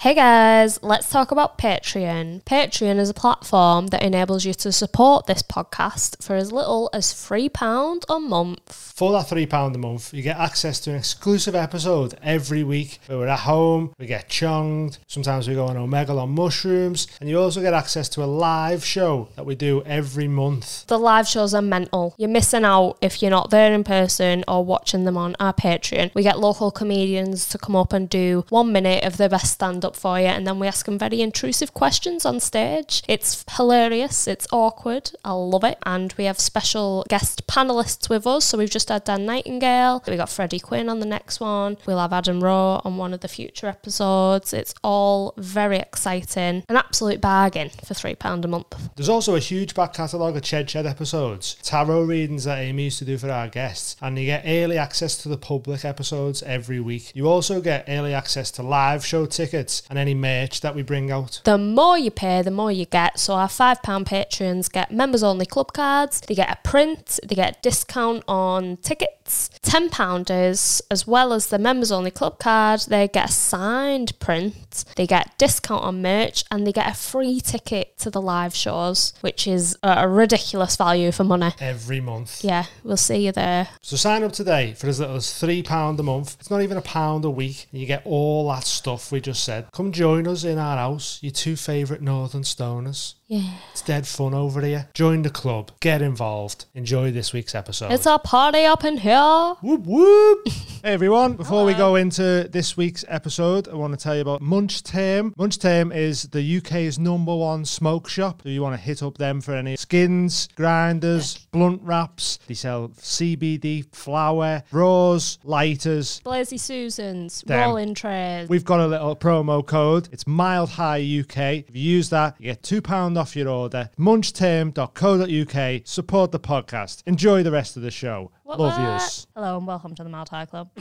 Hey guys, let's talk about Patreon. Patreon is a platform that enables you to support this podcast for as little as £3 a month. For that £3 a month, you get access to an exclusive episode every week where we're at home, we get chonged, sometimes we go on Omegle on mushrooms, and you also get access to a live show that we do every month. The live shows are mental. You're missing out if you're not there in person or watching them on our Patreon. We get local comedians to come up and do one minute of their best stand up for you, and then we ask them very intrusive questions on stage. It's hilarious, it's awkward, I love it, and we have special guest panelists with us. So we've just had Dan Nightingale, we got Freddie Quinn on the next one, we'll have Adam Rowe on one of the future episodes. It's all very exciting, an absolute bargain for £3 a month. There's also a huge back catalogue of Ched Shed episodes, tarot readings that Amy used to do for our guests, and you get early access to the public episodes every week. You also get early access to live show tickets and any merch that we bring out. The more you pay, the more you get. So our £5 patrons get members only club cards, they get a print, they get a discount on tickets. £10 as well as the members only club card, they get a signed print, they get discount on merch, and they get a free ticket to the live shows, which is a ridiculous value for money. Every month. Yeah, we'll see you there. So sign up today for as little as £3 a month. It's not even a pound a week. And You get all that stuff we just said. Come join us in our house, your two favourite Northern Stoners. Yeah. It's dead fun over here. Join the club. Get involved. Enjoy this week's episode. It's a party up in here. Whoop whoop. hey everyone, before we go into this week's episode, I want to tell you about Munchterm. Munch Tame is the UK's number one smoke shop. Do you want to hit up them for any skins, grinders, blunt wraps. They sell CBD flour, raws, lighters. Blazy Susans, Damn. rolling trays. We've got a little promo code. It's mild high UK. If you use that, you get £2 off your order. Munchterm.co.uk. Support the podcast. Enjoy the rest of the show. What, Love what? yous. Hello and welcome to the High Club.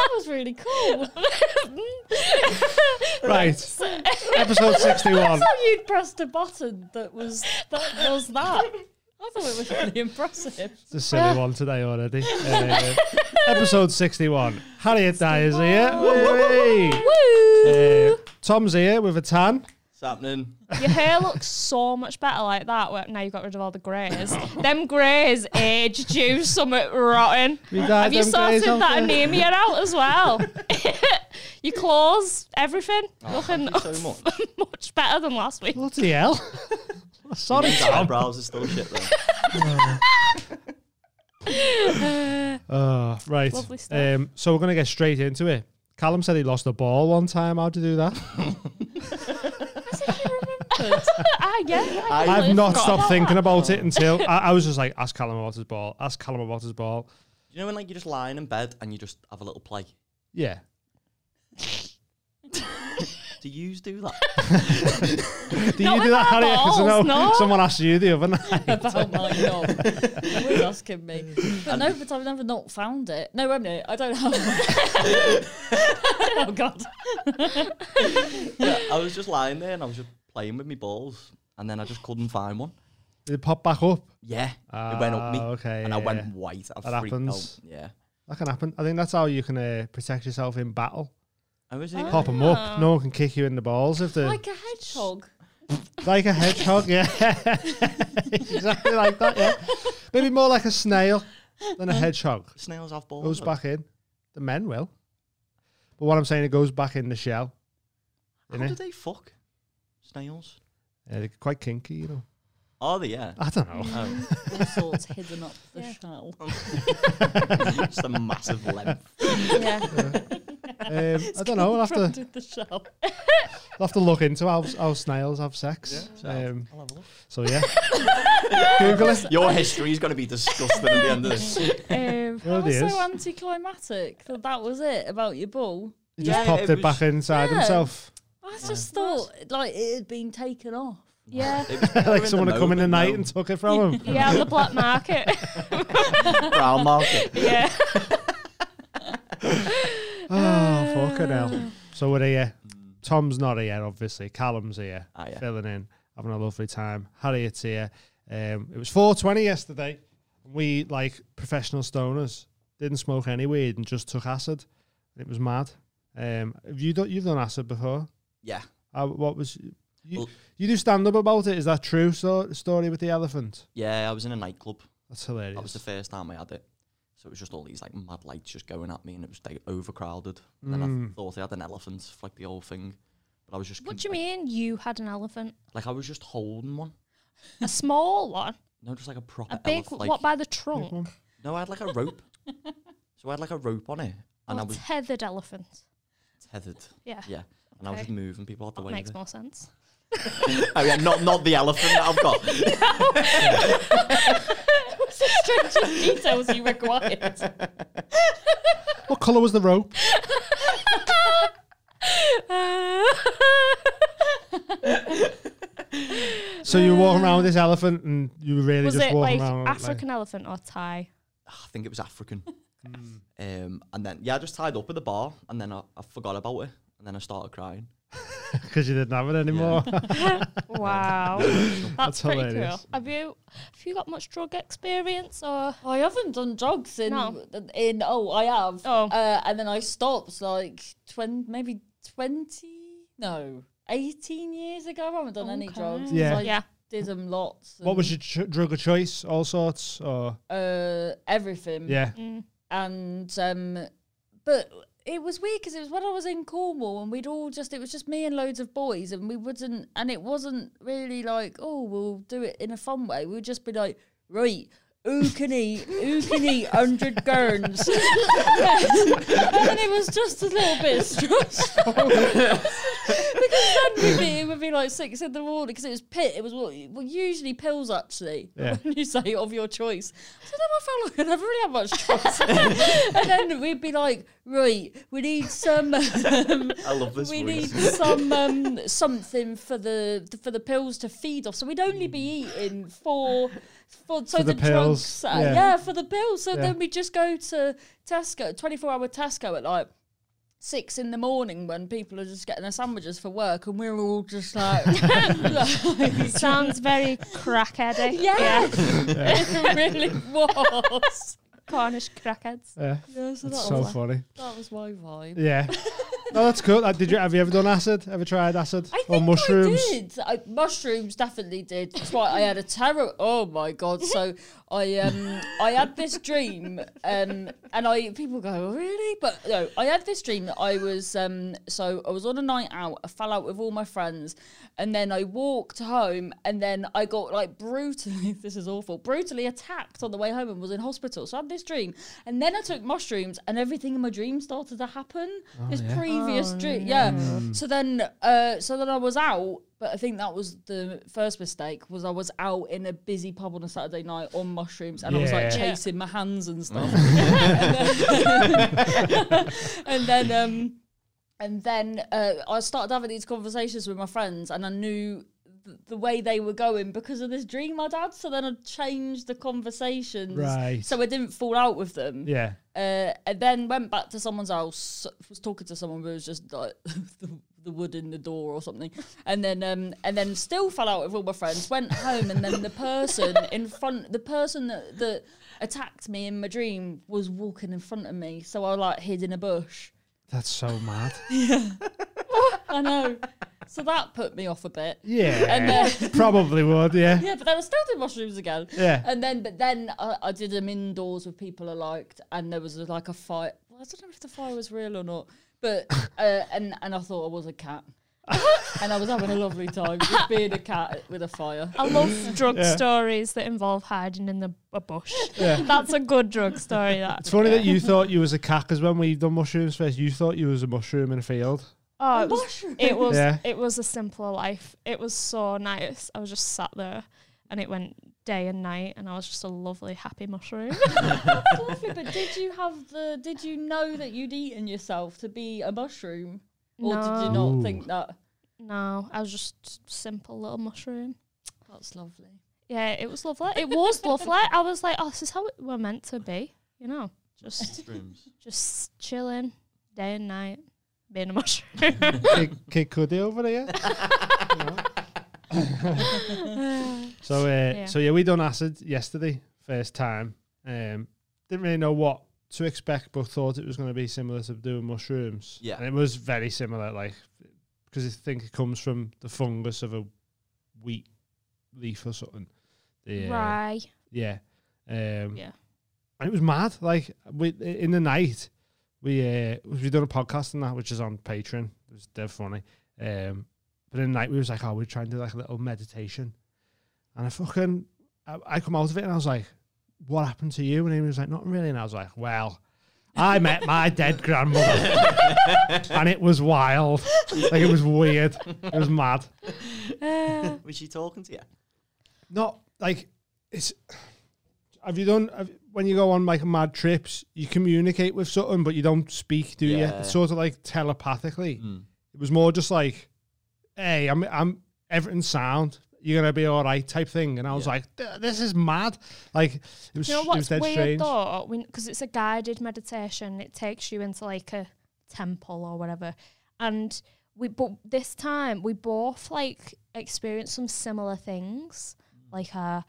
That was really cool. Right. Episode 61. thought you'd pressed a button that was that was that. I thought it was really impressive. It's a silly one today already. Uh, episode 61. Harriet Dyer's here. Woo! Uh, Tom's here with a tan. What's happening? Your hair looks so much better like that. Where now you've got rid of all the greys. them greys aged you something rotten. Have you them sorted off that there. anemia out as well? Your clothes, everything, looking Thank you so much. much better than last week. Bloody hell. Sorry, These Tom. eyebrows are still shit though. Oh, right. Um, so we're going to get straight into it. Callum said he lost a ball one time. How'd you do that? ah, yeah. I I've not stopped thinking that. about it until I, I was just like, ask Callum about his ball. Ask Callum about his ball. you know when like you're just lying in bed and you just have a little play? Yeah. Do you do that? Do Not you with do that, our Harriet? 'Cause I balls, know no. someone asked you the other night. About my knob. You were asking me. But no, but I've never not found it. No, wait a minute. I don't have Oh god. yeah, I was just lying there and I was just playing with my balls and then I just couldn't find one. Did it pop back up? Yeah, it went up me Ah, okay, and I went yeah. white. I That freaked happens. out. Yeah. That can happen. I think that's how you can uh, protect yourself in battle. I was even Pop them up. No one can kick you in the balls if they're Like a hedgehog. like a hedgehog. Yeah, exactly like that. Yeah, maybe more like a snail than a hedgehog. snails have balls. Goes back in. The men will. But what I'm saying, it goes back in the shell. How innit? do they fuck? Snails? Yeah, they're quite kinky, you know. Are they? Yeah. I don't know. Oh, All sorts hidden up the shell. just a massive length. Yeah. Um, I don't know. I'll have to Trapped in the shell. I'll have to look into how, how snails have sex. Um, I'll have a look. so yeah, Google it. Your history is going to be disgusting at the end of this. Um, Well, That was it is. so anticlimactic that that was it about your ball. He just Yeah, popped it it, back was- inside Yeah. himself. I just thought like it had been taken off. yeah. It was never like in someone the had come in the moment, night no. and took it from him. Yeah, on the black market. brown market. yeah. Oh, fucking hell. So we're here. Tom's not here, obviously. Callum's here, Ah, yeah. filling in, having a lovely time. Harriet's here. Um, it was 420 yesterday. We, like professional stoners, didn't smoke any weed and just took acid. It was mad. Um, have you done? You've done acid before. Yeah. Uh, what was you? Well- you do stand up about it. Is that true? So, story with the elephant. Yeah, I was in a nightclub. That's hilarious. That was the first time I had it. So it was just all these like mad lights just going at me, and it was like overcrowded. And then I Mm. thought I had an elephant, for, like the whole thing. But I was just What com- do you mean you had an elephant? Like I was just holding one. A small one? No, just like a proper A big, elephant. Like, what by the trunk? no, I had like a rope. so I had like a rope on it, and Or I was tethered elephant. tethered. Yeah. Yeah, and I was Okay. just moving people out the That way. makes of it. more sense. oh yeah, not not the elephant that I've got. What's the strangest details you required? What colour was the rope? So you were walking around with this elephant, and you were really was just it walking like around. African elephant or Thai? I think it was African. Um, and then yeah, I just tied up at the bar, and then I, I forgot about it, and then I started crying. because you didn't have it anymore. Wow, that's, That's pretty hilarious. cool. Have you have you got much drug experience or? I haven't done drugs in No. in oh I have Oh. uh, and then I stopped like twenty maybe twenty no eighteen years ago. I haven't done any Okay. drugs. 'cause Yeah. I Yeah. did them lots. what was your ch- drug of choice? All sorts, or uh everything? yeah, Mm. and um, but it was weird because it was when I was in Cornwall and we'd all just it was just me and loads of boys and we wouldn't and it wasn't really like oh we'll do it in a fun way. We'd just be like right. Who can eat? Who can eat hundred gurns? and then it was just a little bit stressful because then be, it would be like six in the morning because it was pit. It was what well, usually pills actually. Yeah. When you say of your choice, so then I felt like I never really had much choice. and then we'd be like, right, we need some. Um, I love this we voice. need some um, something for the for the pills to feed off. So we'd only be eating for. For, so For the the, pills, drugs, uh, yeah. yeah. for the pills. So Yeah. then we just go to Tesco, twenty four hour Tesco at like six in the morning when people are just getting their sandwiches for work, and we're all just like, Sounds very crackheady. yeah, it really was. Cornish crackheads. yeah. Yeah, so that, That's so was, funny. that was my vibe. Yeah. no, that's cool. Uh, Did you have you ever done acid? Ever tried acid I or think mushrooms? I did. I, mushrooms definitely did. That's why I had a terror. Oh my god! So I um I had this dream um and I people go "Oh, really, but no, I had this dream that I was um so I was on a night out. I fell out with all my friends, and then I walked home, and then I got like brutally. This is awful. Brutally attacked on the way home and was in hospital. So I had this dream, and then I took mushrooms, and everything in my dream started to happen. this yeah. Previous Oh, dream, yeah. So then, uh, so then I was out, but I think that was the first mistake. Was I was out in a busy pub on a Saturday night on mushrooms, and I was like Yeah. chasing my hands and stuff. and then, and then, um, and then uh, I started having these conversations with my friends, and I knew. th- The way they were going because of this dream I'd had, so then I changed the conversations, Right. so I didn't fall out with them. Yeah. Uh, and then went back to someone's house, was talking to someone who was just like the, the wood in the door or something, and then um, and then still fell out with all my friends. Went home, and then the person in front, the person that, that attacked me in my dream was walking in front of me, so I like hid in a bush. That's so mad. yeah, I know, so that put me off a bit. Yeah. And then Probably would. Yeah. yeah, but then I still did mushrooms again. Yeah. And then, but then I, I did them indoors with people I liked, and there was a, like a fire. Well, I don't know if the fire was real or not, but uh, and and I thought I was a cat, and I was having a lovely time just being a cat with a fire. I love drug Yeah. stories that involve hiding in the a bush. Yeah. That's a good drug story. That. It's funny that you thought you was a cat because when we done mushrooms first, you thought you was a mushroom in a field. Oh, oh, it was, mushroom. it was Yeah. it was a simpler life. It was so nice. I was just sat there, and it went day and night, and I was just a lovely, happy mushroom. Lovely, but did you have the? Did you know that you'd eaten yourself to be a mushroom, or did you not Ooh. think that? no, I was just simple little mushroom. That's lovely. Yeah, it was lovely. It was lovely. I was like, oh, this is how it were meant to be. You know, just Mushrooms. just chilling day and night, being a mushroom. Kid, Kid Cudi over there. so, uh, Yeah. so yeah, we done acid yesterday, first time. Um, didn't really know what to expect, but thought it was going to be similar to doing mushrooms. Yeah. and it was very similar. Like because I think it comes from the fungus of a wheat leaf or something. The, uh, Right. Yeah. Um, Yeah. And it was mad. Like we in the night, we uh, we done a podcast and that, which is on Patreon. It was dead funny. Um, but in the night, we was like, oh, we're trying to do like a little meditation, and I fucking I, I come out of it and I was like, what happened to you? And he was like, not really. And I was like, well. I met my dead grandmother, and it was wild. Like it was weird. It was mad. Uh, Was she talking to you? not like it's. Have you done have, when you go on like mad trips? You communicate with something, but you don't speak, do you? It's sort of like telepathically. Mm. It was more just like, "Hey, I'm, I'm everything's sound. You're gonna be all right," type thing. And I was Yeah. like, "This is mad." Like it was, Do you know it was dead weird strange. though? Because it's a guided meditation, it takes you into like a temple or whatever. And we, but this time we both like experienced some similar things, like our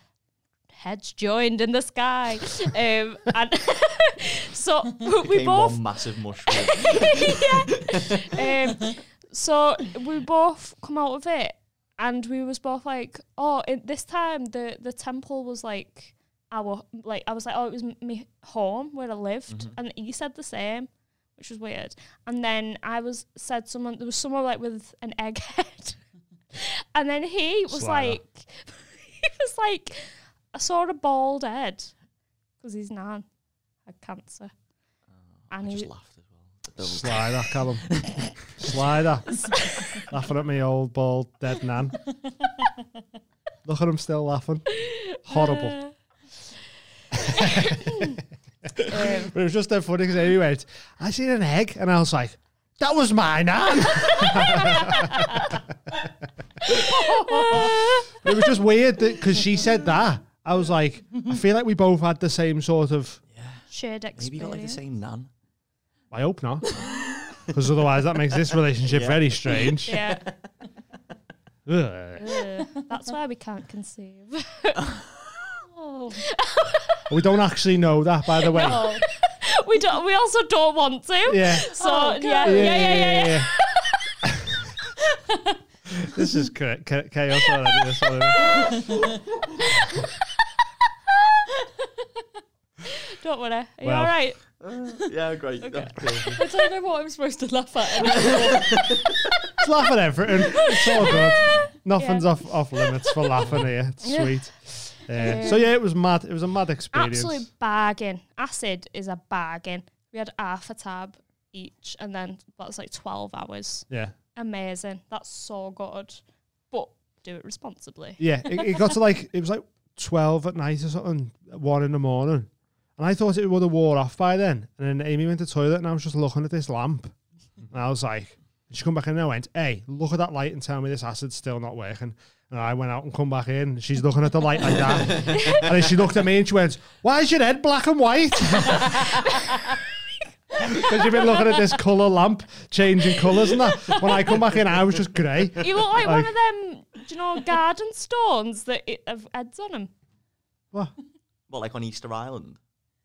heads joined in the sky. um, and so we both one massive mushroom. um, so we both come out of it, and we was both like, oh, it, this time the the temple was like our like I was like, oh, it was m- me home where I lived, and he said the same, which was weird. And then I was said someone there was someone like with an egghead, and then he was Slider. like, he was like, I saw a bald head because his nan had cancer. I And just he, just laughed as well. The double- Slider, Callum. Slider. laughing at me old bald dead nan. Look at him still laughing. Horrible. um, But it was just dead funny because Amy went, I seen an egg. And I was like, that was my nan. it was just weird because she said that. I was like, I feel like we both had the same sort of. shared experience. Maybe you got like the same nan. I hope not. Because otherwise, that makes this relationship Yeah. very strange. Yeah. Ugh. Ugh, that's why we can't conceive. oh. We don't actually know that, by the way. Oh, We don't. We also don't want to. Yeah. So Oh, yeah, God. yeah, yeah, yeah, yeah. yeah. this is cha- cha- chaos already. This already. Don't worry. Are you Well. all right? yeah, great. That's perfect. I don't know what I'm supposed to laugh at anymore. Just laugh at everything. It's all good. Nothing's Yeah. off off limits for laughing here. It's Yeah. sweet. Uh, so yeah, it was mad. It was a mad experience. Absolute bargain. Acid is a bargain. We had half a tab each, and then that was like twelve hours. Yeah. Amazing. That's so good. But do it responsibly. Yeah. It, it got to like it was like twelve at night or something, one in the morning. And I thought it would have wore off by then. And then Amy went to the toilet and I was just looking at this lamp. And I was like, and she come back in and I went, Hey, look at that light and tell me this acid's still not working. And I went out and come back in. She's looking at the light like that. and then she looked at me and she went, Why is your head black and white? Because you've been looking at this colour lamp changing colours and that. When I come back in, I was just grey. You look like, one of them, do you know, garden stones that it, have heads on them. What? What, like on Easter Island?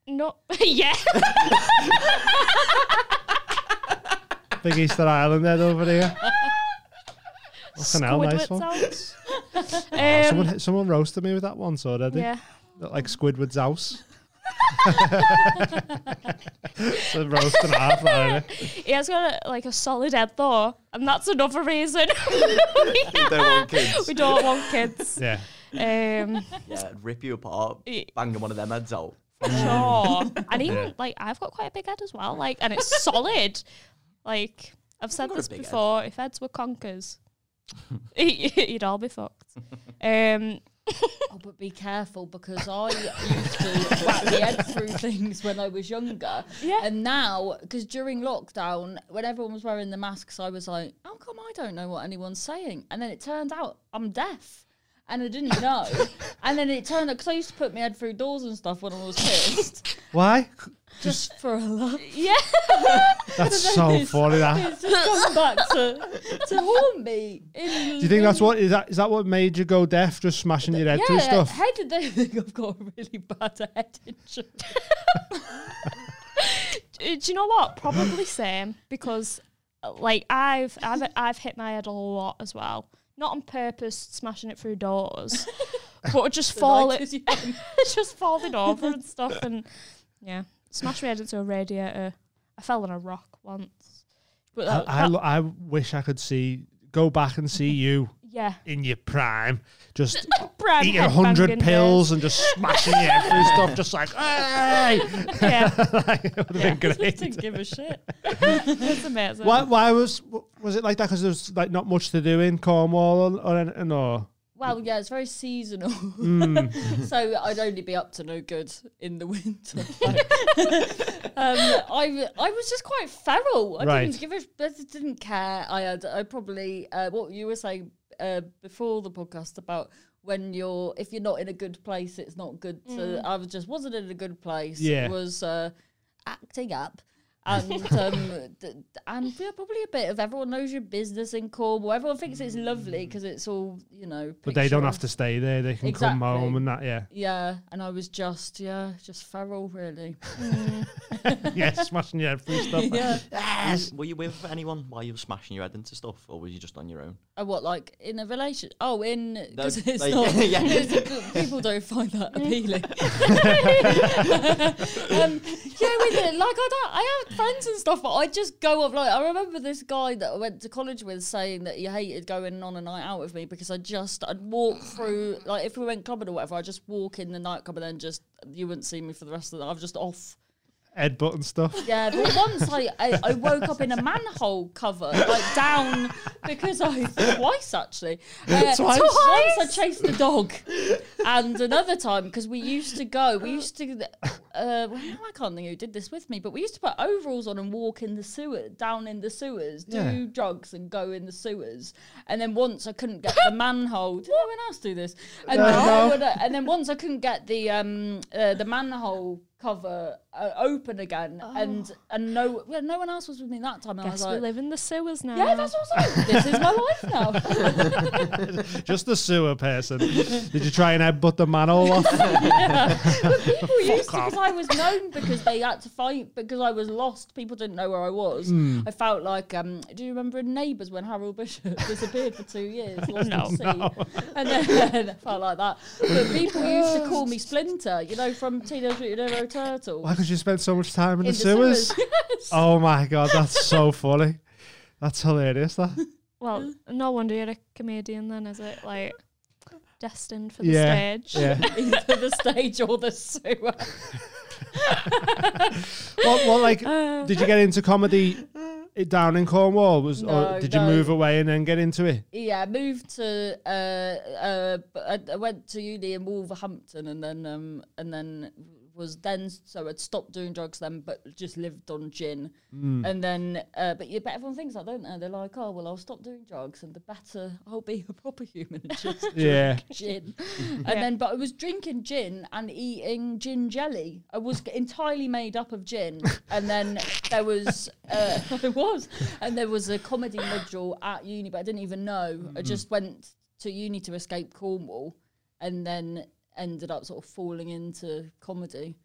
No, yeah. Big Easter Island head over here. Fucking hell, nice Squidward one. sounds. Oh, Um, someone, someone roasted me with that once already. yeah. Like Squidward's house. so roasting half that, innit? He has got a, like a solid head though, and that's another reason You don't want kids. we don't want kids. Yeah. Um, Yeah, rip you apart, Yeah. banging one of them heads out. Sure. And even Yeah. like I've got quite a big head as well, like, and it's solid. Like I've said got a this big head. before, if heads were conkers, you'd all be fucked. Um, oh, but be careful because I used to whack my head through things when I was younger. Yeah. And now, because during lockdown, when everyone was wearing the masks, I was like, how come I don't know what anyone's saying? And then it turned out I'm deaf. And I didn't know. and then it turned out, because I used to put my head through doors and stuff when I was pissed, Why? just for a laugh. yeah. That's so funny. That. It's just come back to, to haunt me. In Do you think that's what is that? Is that what made you go deaf? Just smashing your head through Yeah, stuff? how did they think I've got a really bad head injury? do you know what? Probably same because, like, I've I've I've hit my head a lot as well. Not on purpose, smashing it through doors, but just falling, Right, 'cause you- just falling over and stuff, and yeah, smashed my head into a radiator. I fell on a rock once, but I, that, I, that- I wish I could see go back and see you yeah, in your prime, just Brad eating a hundred pills and just smashing your head through stuff, just like hey, days. Yeah, like, it would have Yeah. been I great. didn't give a shit. it's amazing. Why, why was was it like that? Because there was like not much to do in Cornwall or, or anything, or Well, yeah, it's very seasonal. Mm. so I'd only be up to no good in the winter. um, I I was just quite feral. I Right. didn't give a I didn't care. I had I probably uh, what you were saying uh, before the podcast about when you're if you're not in a good place, it's not good. To, I was just wasn't in a good place. Yeah. was uh, acting up. And um, d- d- and yeah, probably a bit of everyone knows your business in Cornwall. Everyone thinks it's lovely because it's all you know. but they don't have to stay there. They can come home and that. Yeah, Yeah, and I was just yeah, just feral really. yeah, smashing your head through stuff. yeah. Were you- Were you with anyone while you were smashing your head into stuff, or was you just on your own? Uh, what like in a relation? Oh, in because it's like- not. yeah. it's- people don't find that appealing. um, yeah, with it, like I don't. I have friends and stuff, but I just go off. Like I remember this guy that I went to college with saying that he hated going on a night out with me because I just I'd walk through like if we went clubbing or whatever, I would just walk in the nightclub and then just you wouldn't see me for the rest of the. night. I'm just off. Headbutt and stuff. Yeah, but once I, I, I woke up in a manhole cover, like down, because I, twice actually. Uh, Twice? Once I chased the dog. And another time, because we used to go, we used to, uh, well, I can't think who did this with me, but we used to put overalls on and walk in the sewer, down in the sewers, do Yeah. drugs and go in the sewers. And then once I couldn't get the manhole, did anyone else do this? And, No. then, I would, uh, and then once I couldn't get the, um, uh, the manhole cover uh, open again, and and no, well, no one else was with me that time. And I Guess was we like, live in the sewers now. yeah, that's what I was like. This is my life now. Just the sewer person. Did you try and headbutt the man manhole off? yeah. People used to because I was known because they had to fight because I was lost. People didn't know where I was. Hmm. I felt like, um, do you remember in Neighbours when Harold Bishop disappeared for two years? Lost No. at sea? And then I felt like that. But people used to call me Splinter, you know, from Teenage Mutant Turtles. Why? Because you spend so much time in, In the sewers. Yes. Oh my god, that's so funny. That's hilarious. That. Well, no wonder you're a comedian then, is it? Like destined for the Yeah, stage. Yeah. Either the stage or the sewer. what? What? Like, Uh, did you get into comedy down in Cornwall? Was or did you no. move away and then get into it? Yeah, I moved to uh uh I, I went to uni in Wolverhampton and then um and then was then so I'd stopped doing drugs then but just lived on gin. And then uh but yeah but everyone thinks that don't they? They're like oh well I'll stop doing drugs and the better I'll be a proper human and just drink Yeah. gin. And then but I was drinking gin and eating gin jelly. I was entirely made up of gin. And then there was uh I was and there was a comedy module at uni but I didn't even know. I just went to uni to escape Cornwall. And then ended up sort of falling into comedy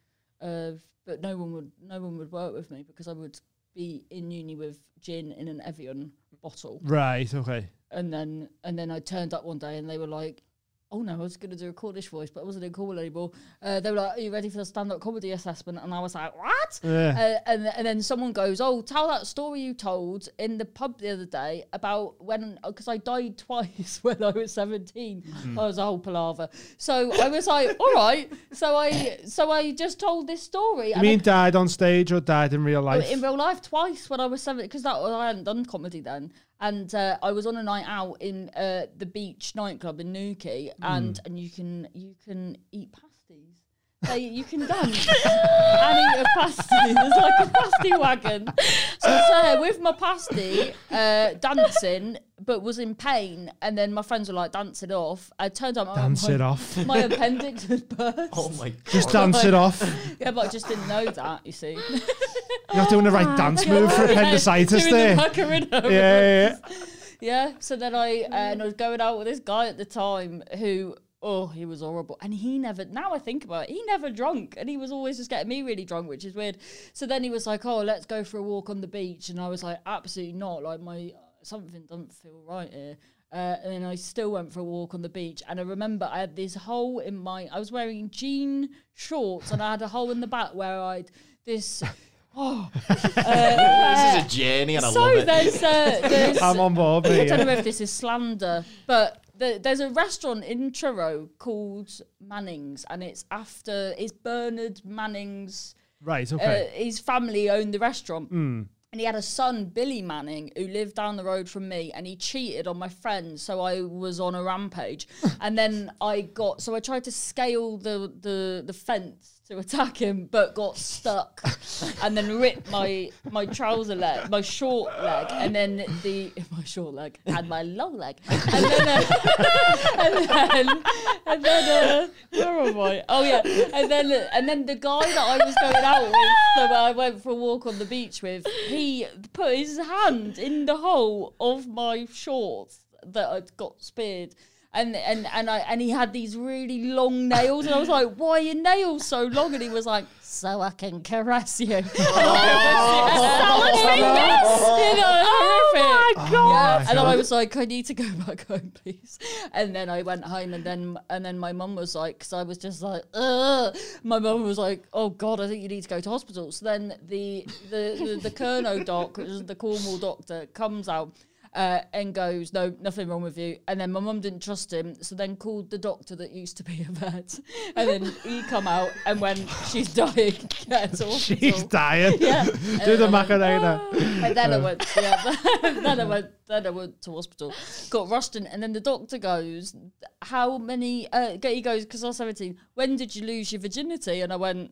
uh, but no one would no one would work with me because I would be in uni with gin in an Evian bottle Right. Okay. and then and then I turned up one day and they were like, "Oh no, I was going to do a Cornish voice, but I wasn't in Cornwall anymore." Uh, they were like, "Are you ready for the stand-up comedy assessment?" And I was like, "What?" Yeah. Uh, and and then someone goes, "Oh, tell that story you told in the pub the other day about when because I died twice when I was 17. I was a whole palaver." So I was like, "All right." So I so I just told this story. You and I mean died on stage or died in real Oh, life? in real life twice when I was seven because that I hadn't done comedy then, and uh, I was on a night out in uh, the beach nightclub in Newquay, and and you can you can eat pasties. So you can dance and eat a pasty. There's like a pasty wagon. So I was there with my pasty, uh, dancing, but was in pain. And then my friends were like dancing off. I turned on my, Dance my, it off. my appendix had burst. Oh my god. Just dance it off. Yeah, but I just didn't know that. You see. You're not doing the right dance move for appendicitis Doing there. the Yeah, yeah, yeah. Yeah, so then I uh, and I was going out with this guy at the time who oh, he was horrible. And he never, now I think about it, he never drunk. And he was always just getting me really drunk, which is weird. So then he was like, oh, let's go for a walk on the beach. And I was like, absolutely not. Like, my, something doesn't feel right here. Uh, and then I still went for a walk on the beach. And I remember I had this hole in my, I was wearing jean shorts and I had a hole in the back where I'd, this, oh, this is a journey, and I so love it. there's, uh, there's I'm on board. I don't know if this is slander, but the, there's a restaurant in Truro called Manning's, and it's after it's Bernard Manning's. Right. Uh, Okay. his family owned the restaurant. Hmm. And he had a son, Billy Manning, who lived down the road from me, and he cheated on my friend, so I was on a rampage. and then I got, so I tried to scale the the, the fence to attack him, but got stuck, and then ripped my my trouser leg, my short leg, and then the my short leg and my long leg, and then uh, and then and then uh, where am I? Oh yeah, and then and then the guy that I was going out with, that I went for a walk on the beach with, he put his hand in the hole of my shorts that I'd got speared. And and and I and he had these really long nails, and I was like, "Why are your nails so long?" And he was like, "So I can caress you." Oh, and I was- you know, horrific. Oh, my Yeah, God. and I was like, I need to go back home, please. And then I went home, and then and then my mum was like, because I was just like, Ugh. my mum was like, oh god, I think you need to go to hospital. So then the the the, the Kernow doc, the Cornwall doctor, comes out. Uh, and goes, no, nothing wrong with you. And then my mum didn't trust him, so then called the doctor that used to be a vet. And then he come out and went, she's dying. She's dying. Yeah. Do the then I went, Macarena. and then I went, yeah, then I went, then I went to hospital, got rushed in, and then the doctor goes, "How many?" Uh, he goes, "Because I was seventeen. When did you lose your virginity?" And I went,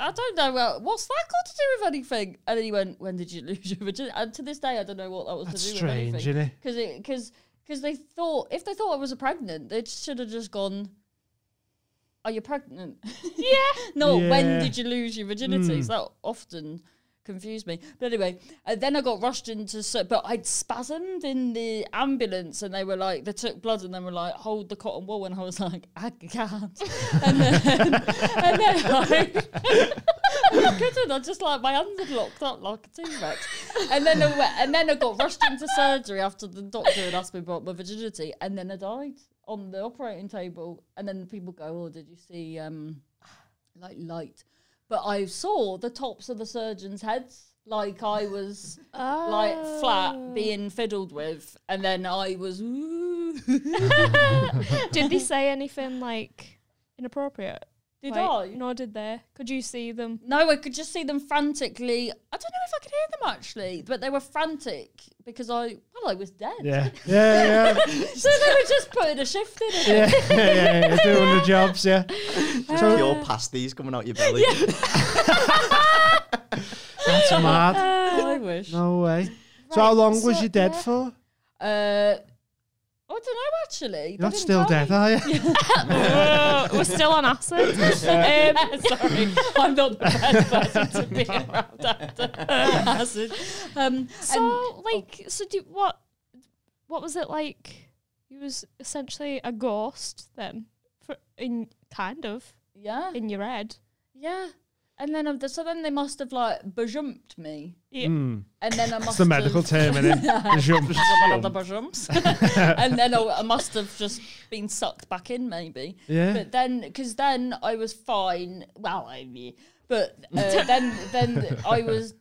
"I don't know. Uh, what's that got to do with anything?" And then he went, "When did you lose your virginity?" And to this day, I don't know what that was That's to do strange, with isn't anything. it? Because it, because because they thought if they thought I was pregnant, they should have just gone. Are you pregnant? Yeah. No, when did you lose your virginity? So that often confused me. But anyway, uh, then I got rushed into, so, but I'd spasmed in the ambulance and they were like, they took blood and they were like, hold the cotton wool. And I was like, I can't. and then, and then I, I couldn't. I just like, my hands had locked up like a T-Rex. And then, I went, and then I got rushed into surgery after the doctor had asked me about my virginity. And then I died on the operating table. And then people go, oh, did you see, um, like light. But I saw the tops of the surgeons' heads, like I was like Oh. flat being fiddled with, and then I was. Ooh. Did they say anything like inappropriate? Did Like, I? No, did they? Could you see them? No, I could just see them frantically. I don't know if I could hear them actually, but they were frantic because I, well, I was dead. Yeah. Yeah, yeah. so they were just putting a shift in it. Yeah, yeah, yeah, doing the jobs, yeah. Just pure pasties coming out your belly. That's mad. I wish. No way. So how long was you dead yeah. for? Uh, I don't know actually. You're not still tell dead, me. are you? We're still on acid. Um, Sorry, I'm not the best person to be around after acid. Um, so, like, so do what? What was it like? He was essentially a ghost then, for in kind of yeah, in your head. yeah. And then, um, so then they must have like bajumped me, Yeah. Hmm. and then I must It's the medical have, term, innit? The jump. One of and then I, I must have just been sucked back in, maybe. Yeah. But then, because then I was fine. Well, I mean, but uh, then then I was,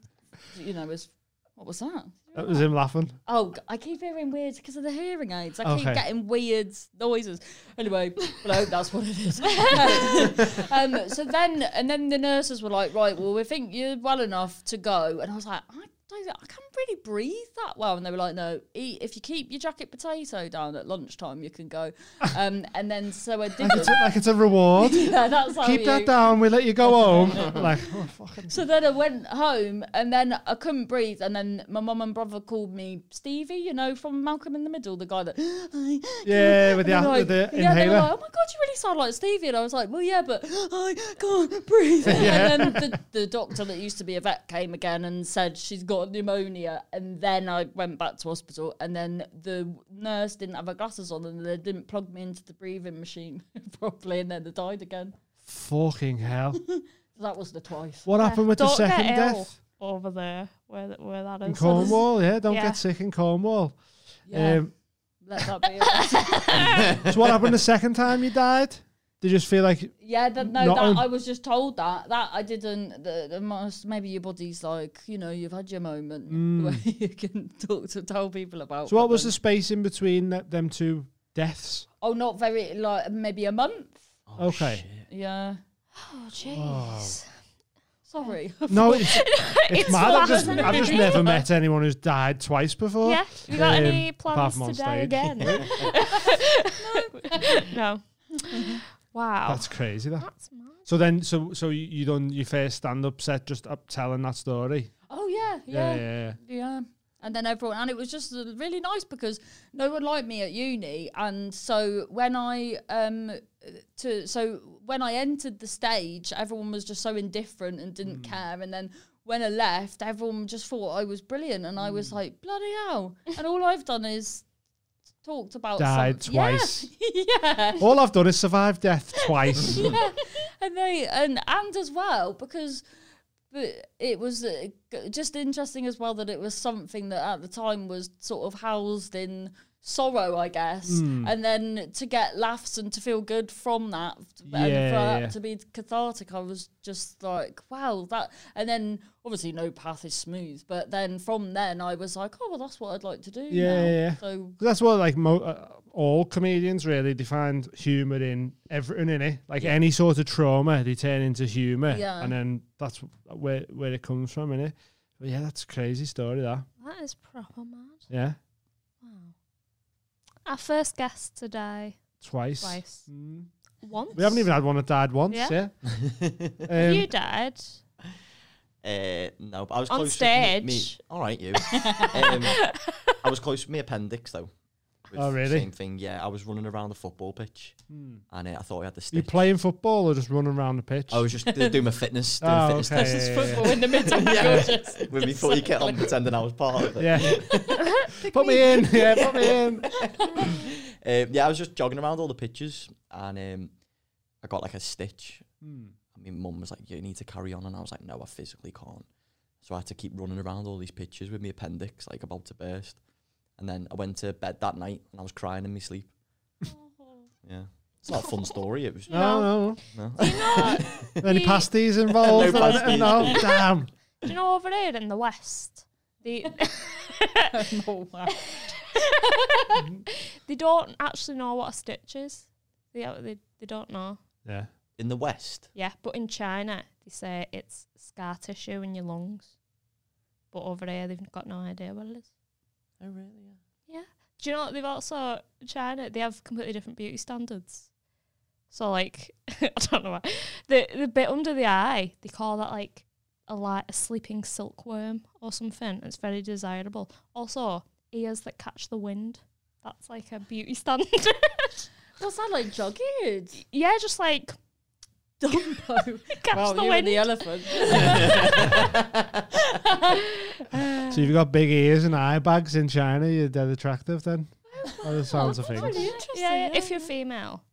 you know, was what was that? That was him laughing. Oh, I keep hearing weird because of the hearing aids. I keep Okay. getting weird noises. Anyway, well, that's what it is. um, so then, and then the nurses were like, "Right, well, we think you're well enough to go." And I was like, "I don't, I can't really breathe that well." And they were like, "No, eat if you keep your jacket potato down at lunchtime, you can go." Um, and then so I didn't. it's a, like it's a reward. yeah, that's how Keep you, that down, we let you go home. like, oh, fucking. So then I went home and then I couldn't breathe. And then my mum and brother called me Stevie, you know, from Malcolm in the Middle, the guy that. Yeah, with the, were with the yeah, they were like, oh my god, you really sound like Stevie. And I was like, well, yeah, but I can't breathe. And then the, the doctor that used to be a vet came again and said she's got got pneumonia, and then I went back to hospital, and then the nurse didn't have her glasses on, and they didn't plug me into the breathing machine properly, and then they died again. Fucking hell. That was the twice. What happened with the Don't get second ill death? over there where th- where that In is. Cornwall, yeah. Don't Yeah. get sick in Cornwall. Yeah, Um, let that be. it. so what happened the second time you died? Did you just feel like yeah, that, no, that I was just told that that I didn't. The, the most maybe your body's like you know you've had your moment where you can talk to tell people about. Mm. so? What but was the space in between th- them two deaths? Oh, not very like maybe a month. Oh, Okay. shit. Yeah, Oh jeez. sorry. No, it's, it's, It's mad. I've just. I've just never met anyone who's died twice before. Yeah. You got Um, any plans to die stage. again? no. Wow. That's crazy. That. That's mad. So then, so so you, you done your first stand up set just up telling that story. Oh yeah, Yeah, yeah, yeah, yeah. yeah. And then everyone, and it was just uh, really nice because no one liked me at uni, and so when I um to so when I entered the stage, everyone was just so indifferent and didn't care, and then. When I left, everyone just thought I was brilliant, and I was like, "Bloody hell!" And all I've done is talked about Died some- twice. yeah, All I've done is survive death twice. yeah, and they and and as well because but it was uh, just interesting as well that it was something that at the time was sort of housed in sorrow, I guess, Hmm. and then to get laughs and to feel good from that, and Yeah, for that yeah. to be cathartic, I was just like, wow, that. And then obviously no path is smooth, but then from then I was like, oh well, that's what I'd like to do. Yeah, now. yeah, yeah. So 'Cause That's what like mo- uh, all comedians really they find humor in everything in it. Like any sort of trauma, they turn into humor, Yeah. and then that's where where it comes from, innit? But yeah, that's a crazy story. That That is proper mad. yeah, Wow. Our first guest today. twice. Twice. Mm. Once. We haven't even had one that died once. Yeah. Yeah. Have Um, you died? Uh, no, but I was On close with me- me- stage? all right, you. um, I was close with my appendix though. With Oh, really? Same thing. Yeah, I was running around the football pitch, Hmm. and uh, I thought I had the stitch. you playing football or just running around the pitch? I was just uh, doing my fitness, doing Oh, fitness okay. tests just yeah, yeah, football in the middle. Yeah. gorgeous. with me footy kit on, pretending I was part of it. yeah. put me in. Yeah, put me in. Um, yeah, I was just jogging around all the pitches, and um, I got like a stitch. Hmm. And my mum was like, "You need to carry on," and I was like, "No, I physically can't." So I had to keep running around all these pitches with my appendix like about to burst. And then I went to bed that night and I was crying in my sleep. yeah, it's not a fun story. It was No, no, no. no. Any pasties involved? No pasties. no, damn. Do you know over here in the west? The wow. they don't actually know what a stitch is. They, uh, they, they don't know. Yeah. in the west. Yeah, but in China, they say it's scar tissue in your lungs. But over here, they've got no idea what it is. Oh really? Yeah. Do you know what they've also China? They have completely different beauty standards. So like, I don't know why the the bit under the eye they call that like a light a sleeping silkworm or something. It's very desirable. Also, ears that catch the wind. That's like a beauty standard. What's that like jogging? yeah, just like Dumbo. catch well, the you and the elephant. So you've got big ears and eye bags in China. You're dead attractive then. By the sounds of things. really interesting. yeah, yeah, if you're female.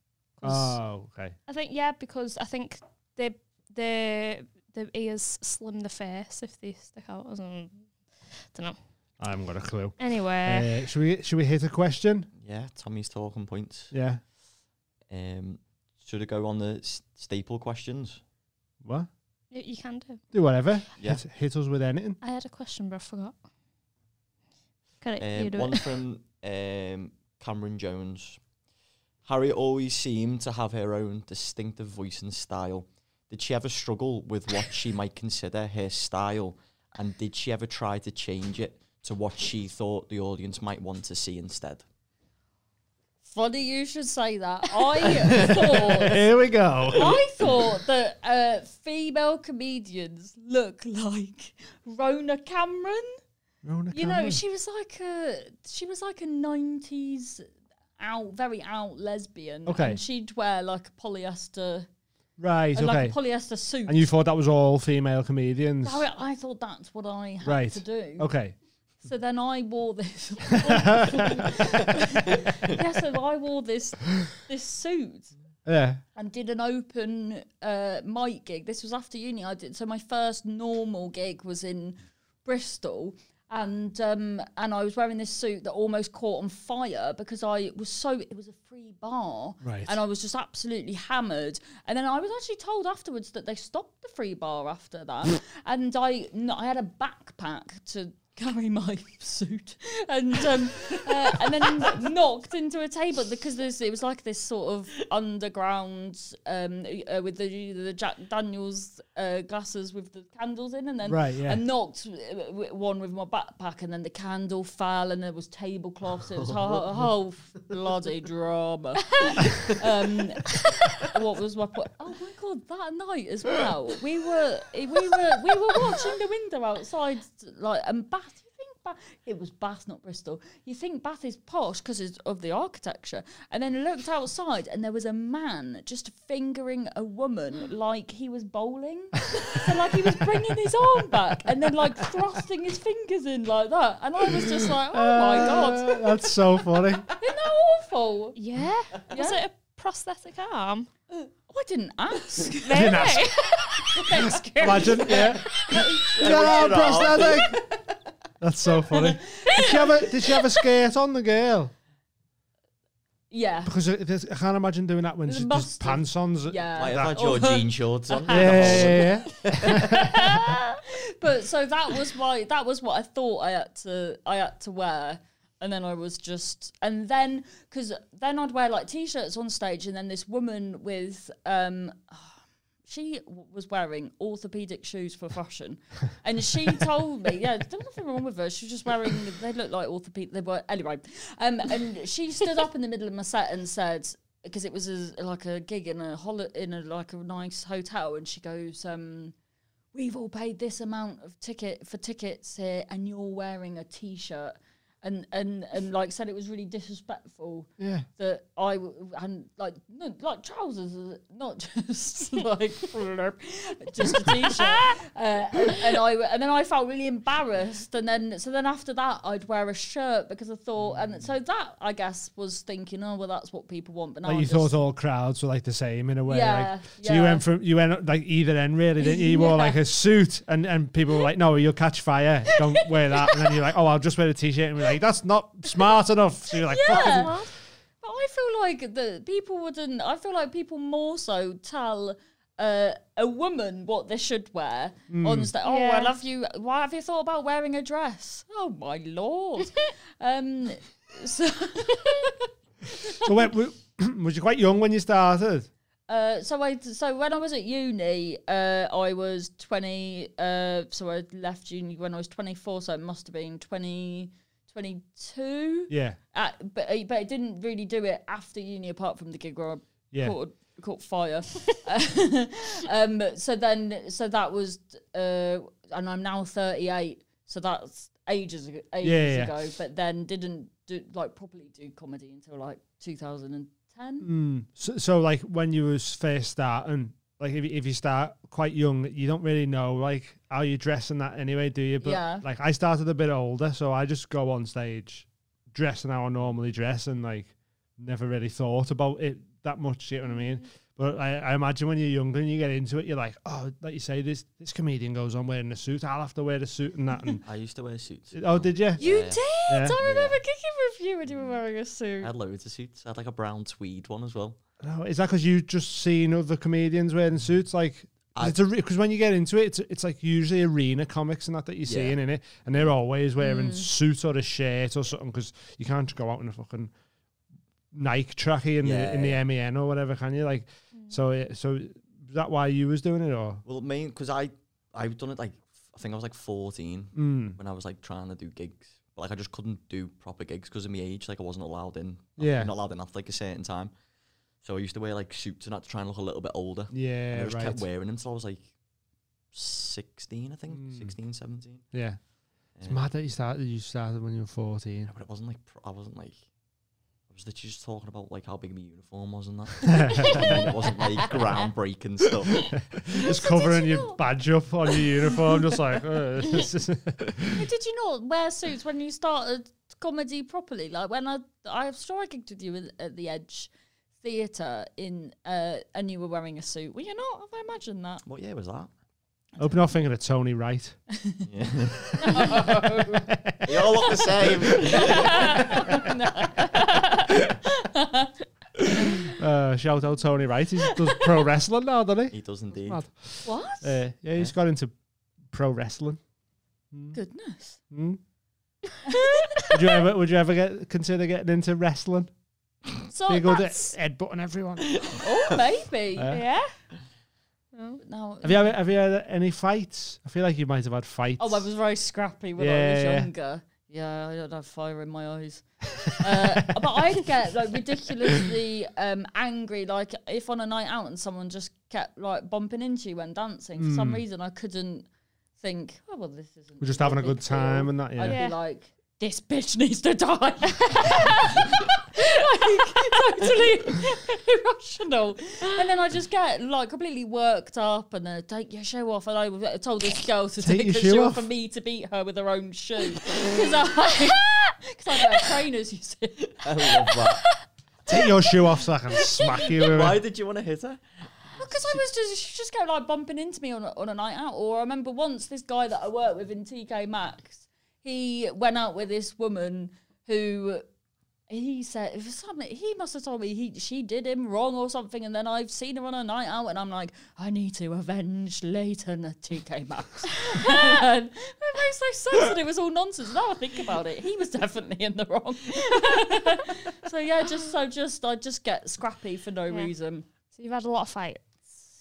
Oh, okay. I think yeah, because I think the the the ears slim the face if they stick out. I don't know. I haven't got a clue. Anyway, Uh, should we should we hit a question? Yeah, Tommy's talking points. Yeah. Um, should it go on the s- staple questions? What? y- you can do. Do whatever. Yeah. Hit, hit us with anything. I had a question, but I forgot. Can it, you Um, do one it? from um, Cameron Jones. Harriet always seemed to have her own distinctive voice and style. Did she ever struggle with what she might consider her style? And did she ever try to change it to what she thought the audience might want to see instead? Funny you should say that. I thought Here we go. I thought that uh, female comedians look like Rhona Cameron. Rhona Cameron. You know, she was like a she was like a nineties out very out lesbian. Okay. And she'd wear like a polyester Right. and Okay. like a polyester suit. and you thought that was all female comedians? I, I thought that's what I had Right. to do. Okay. So then I wore this. yeah, so I wore this this suit Yeah. and did an open uh, mic gig. This was after uni. I did so my first normal gig was in Bristol, and um, and I was wearing this suit that almost caught on fire because I was so it was a free bar, Right. and I was just absolutely hammered. And then I was actually told afterwards that they stopped the free bar after that, and I no, I had a backpack to carry my suit and um, uh, and then knocked into a table because there's it was like this sort of underground um, uh, with the the Jack Daniels uh, glasses with the candles in and then Right, yeah. I knocked uh, w- one with my backpack and then the candle fell and there was tablecloths it was a whole, whole bloody drama um, what was my point oh my god that night as well we were we were we were watching the window outside like and think Bath it was Bath not Bristol you think Bath is posh because of the architecture and then looked outside and there was a man just fingering a woman like he was bowling so like he was bringing his arm back and then like thrusting his fingers in like that and I was just like oh my god Uh, that's so funny. isn't that awful Yeah. Was it a prosthetic arm? I didn't ask didn't ask. Imagine, yeah. no, prosthetic. That's so funny. Did she have a Did she have a skirt on the girl? yeah Because it, there's- I can't imagine doing that when It she's just pants on. z- yeah Might have had Oh. your jean shorts on. Yeah, yeah, yeah. but so that was my that was what I thought I had to I had to wear and then I was just and then because then I'd wear like t-shirts on stage and then this woman with um she w- was wearing orthopedic shoes for fashion. And she told me yeah there was nothing wrong with her. She was just wearing they looked like orthopedic they were anyway. Um and she stood up in the middle of my set and said because it was a, like a gig in a hol- in a like a nice hotel and she goes um we've all paid this amount of ticket for tickets here and you're wearing a t-shirt and and and like said it was really disrespectful Yeah. that I w- and like no, like trousers are not just like just a t-shirt uh, and, and I and then I felt really embarrassed and then so then after that I'd wear a shirt because I thought and so that I guess was thinking oh well that's what people want but Like you just, thought all crowds were like the same in a way. Yeah, like, so you went from you went like either end really, didn't you? You wore like a suit and, and people were like, No, you'll catch fire. Don't wear that. And then you're like, Oh, I'll just wear a t shirt and we're like, That's not smart enough. So you're like, Yeah. "Fucking-" But I feel like the people wouldn't. I feel like people more so tell uh, a woman what they should wear Hmm. on stage. Oh, Yeah. I love you. Why have you thought about wearing a dress? Oh my lord. um. So. So when, was you quite young when you started? Uh, so I so when I was at uni, uh, I was twenty. Uh, so I left uni when I was twenty four. So it must have been 20, 22. Yeah. Uh, but uh, but I didn't really do it after uni, apart from the gig where I Yeah. caught caught fire. um, so then so that was uh, and I'm now thirty eight. So that's ages ago, ages Yeah, yeah. ago. But then didn't do like properly do comedy until like two thousand and ten. Mm. So, so like when you was first starting, like if you, if you start quite young, you don't really know like how you dress and that anyway, do you? But Yeah. like I started a bit older, so I just go on stage dressing how I normally dress and like never really thought about it that much. You know what I mean? Mm-hmm. But I, I imagine when you're younger and you get into it, you're like, oh, like you say, this this comedian goes on wearing a suit. I'll have to wear the suit and that. And I used to wear suits. oh, did you? You Yeah. did. Yeah. I remember kicking with you when you were wearing a suit. I had loads of suits. I had like a brown tweed one as well. No, is that because you've just seen other comedians wearing suits? Like, I- it's a because when you get into it, it's, it's like usually arena comics and that that you're Yeah. seeing in it, and they're always Mm. wearing suits or a shirt or something because you can't go out in a fucking Nike trackie in the in the MEN or whatever, can you? Like, Mm. so it, so is that why you was doing it or? Well, main because I I've done it like I think I was like 14 Mm. when I was like trying to do gigs, but like I just couldn't do proper gigs because of my age. Like I wasn't allowed in. Yeah. not allowed in after like a certain time. So I used to wear like suits and that to try and look a little bit older. Yeah, and I just right. kept wearing them until I was like 16, I think, Mm. 16, 17. Yeah, it's Yeah. mad that you started. You started when you were fourteen. Yeah, but it wasn't like pro- I wasn't like I was literally just talking about like how big my uniform was and that. and it wasn't like groundbreaking stuff. Just covering your badge up on your uniform, just like. uh, it's just- Hey, Did you not wear suits when you started comedy properly? Like when I I was sure I gigged with you at- at the Edge Theatre in uh, and you were wearing a suit. Were you not? Have I imagined that? What year was that? Open you're not thinking Tony Wright. Yeah. you all look the same. Uh, shout out Tony Wright. He does pro wrestling now, doesn't he? he does indeed. Mad. What? Uh, yeah, he's got into pro wrestling. Goodness. Mm. would you ever? Would you ever get consider getting into wrestling? So Be good at that's, headbutting everyone. Oh, maybe. Uh, yeah. Now, Have you ever, have you had any fights? I feel like you might have had fights. oh, I was very scrappy when I was yeah. younger. Yeah, I don't have fire in my eyes. uh, but I'd get like ridiculously um, angry. Like if on a night out and someone just kept like bumping into you when dancing, for some Mm. reason I couldn't think, oh well, this isn't. We're just having a big good time and that. Yeah. I'd Yeah. be like, this bitch needs to die. like, totally irrational. And then I just get like completely worked up and uh, take your shoe off. And I told this girl to Take take, your shoe shoe off? off for me to beat her with her own shoe. Because I, cause I wear trainers, you see. I love that. Take your shoe off so I can smack you with Why it. did you want to hit her? Because I was just, she just kept like bumping into me on a, on a night out. Or I remember once this guy that I worked with in TK Maxx, he went out with this woman who he said something he must have told me he she did him wrong or something and then I've seen her on a night out and I'm like I need to avenge Leighton at TK Maxx and it makes no sense and it was all nonsense now I think about it he was definitely in the wrong so yeah just so just I just get scrappy for no Yeah. reason So you've had a lot of fights.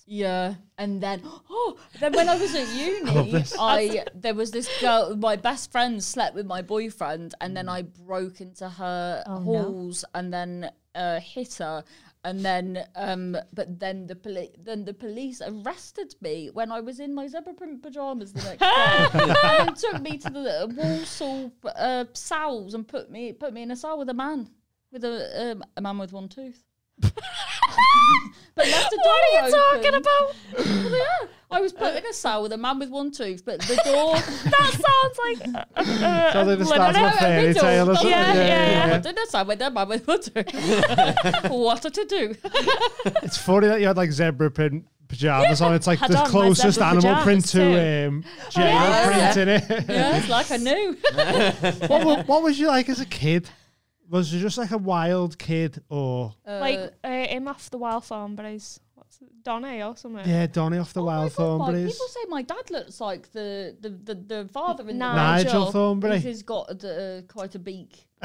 Yeah, and then oh, then when I was at uni, this. I, there was this girl. My best friend slept with my boyfriend, and then I broke into her Oh, no. halls and then uh, hit her. And then, um, but then the poli- then the police arrested me when I was in my zebra print pajamas the next day, and took me to the Walsall uh, cells and put me put me in a cell with a man with a um, a man with one tooth. but left the door What are you talking about? Well, yeah, I was put in a cell with a man with one tooth, but the door. That sounds like a, a, a, Sounds like the start of lemon- a fairy riddle. tale or something. Yeah, yeah, I did a cell with a man with one tooth. what a to do? It's funny that you had like zebra print pajamas on. It's like Had the on my closest zebra animal print pajamas to um, jail yeah. print in it. Yeah, it's like I knew. what, wa- what was you like as a kid? Was you just like a wild kid or like uh, him off the wild Thornberrys. What's it? Donny or something? yeah, Donny off the Oh Wild God, Mike, Thornberrys? People say my dad looks like the the, the, the father in Nigel. Nigel the Thornberry. He's got uh, quite a beak.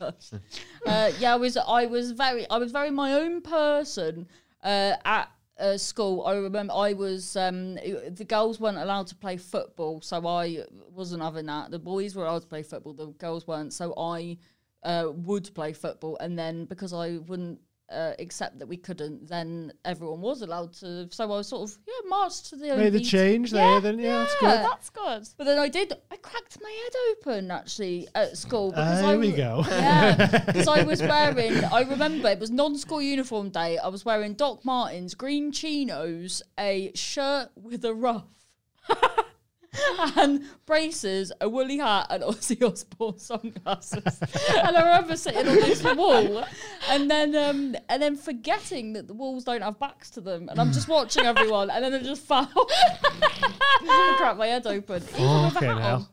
uh, yeah, I was I was very I was very my own person uh, at uh, school. I remember I was um, the girls weren't allowed to play football, so I wasn't having that. The boys were allowed to play football, the girls weren't. So I uh, would play football, and then because I wouldn't. Uh, accept that we couldn't, then everyone was allowed to. So I was sort of yeah marched to the Made the OVT. change there, then yeah, that's good. That's good. But then I did. I cracked my head open actually at school because I here we go. Yeah, because I was wearing. I remember it was non-school uniform day. I was wearing Doc Martens, green chinos, a shirt with a ruff. and braces, a woolly hat, and Ozzy Osbourne sunglasses. and I remember sitting on this wall, and then um, and then forgetting that the walls don't have backs to them, and I'm just watching everyone, and then I just fell. I cracked my head open. Even with a Fucking hell.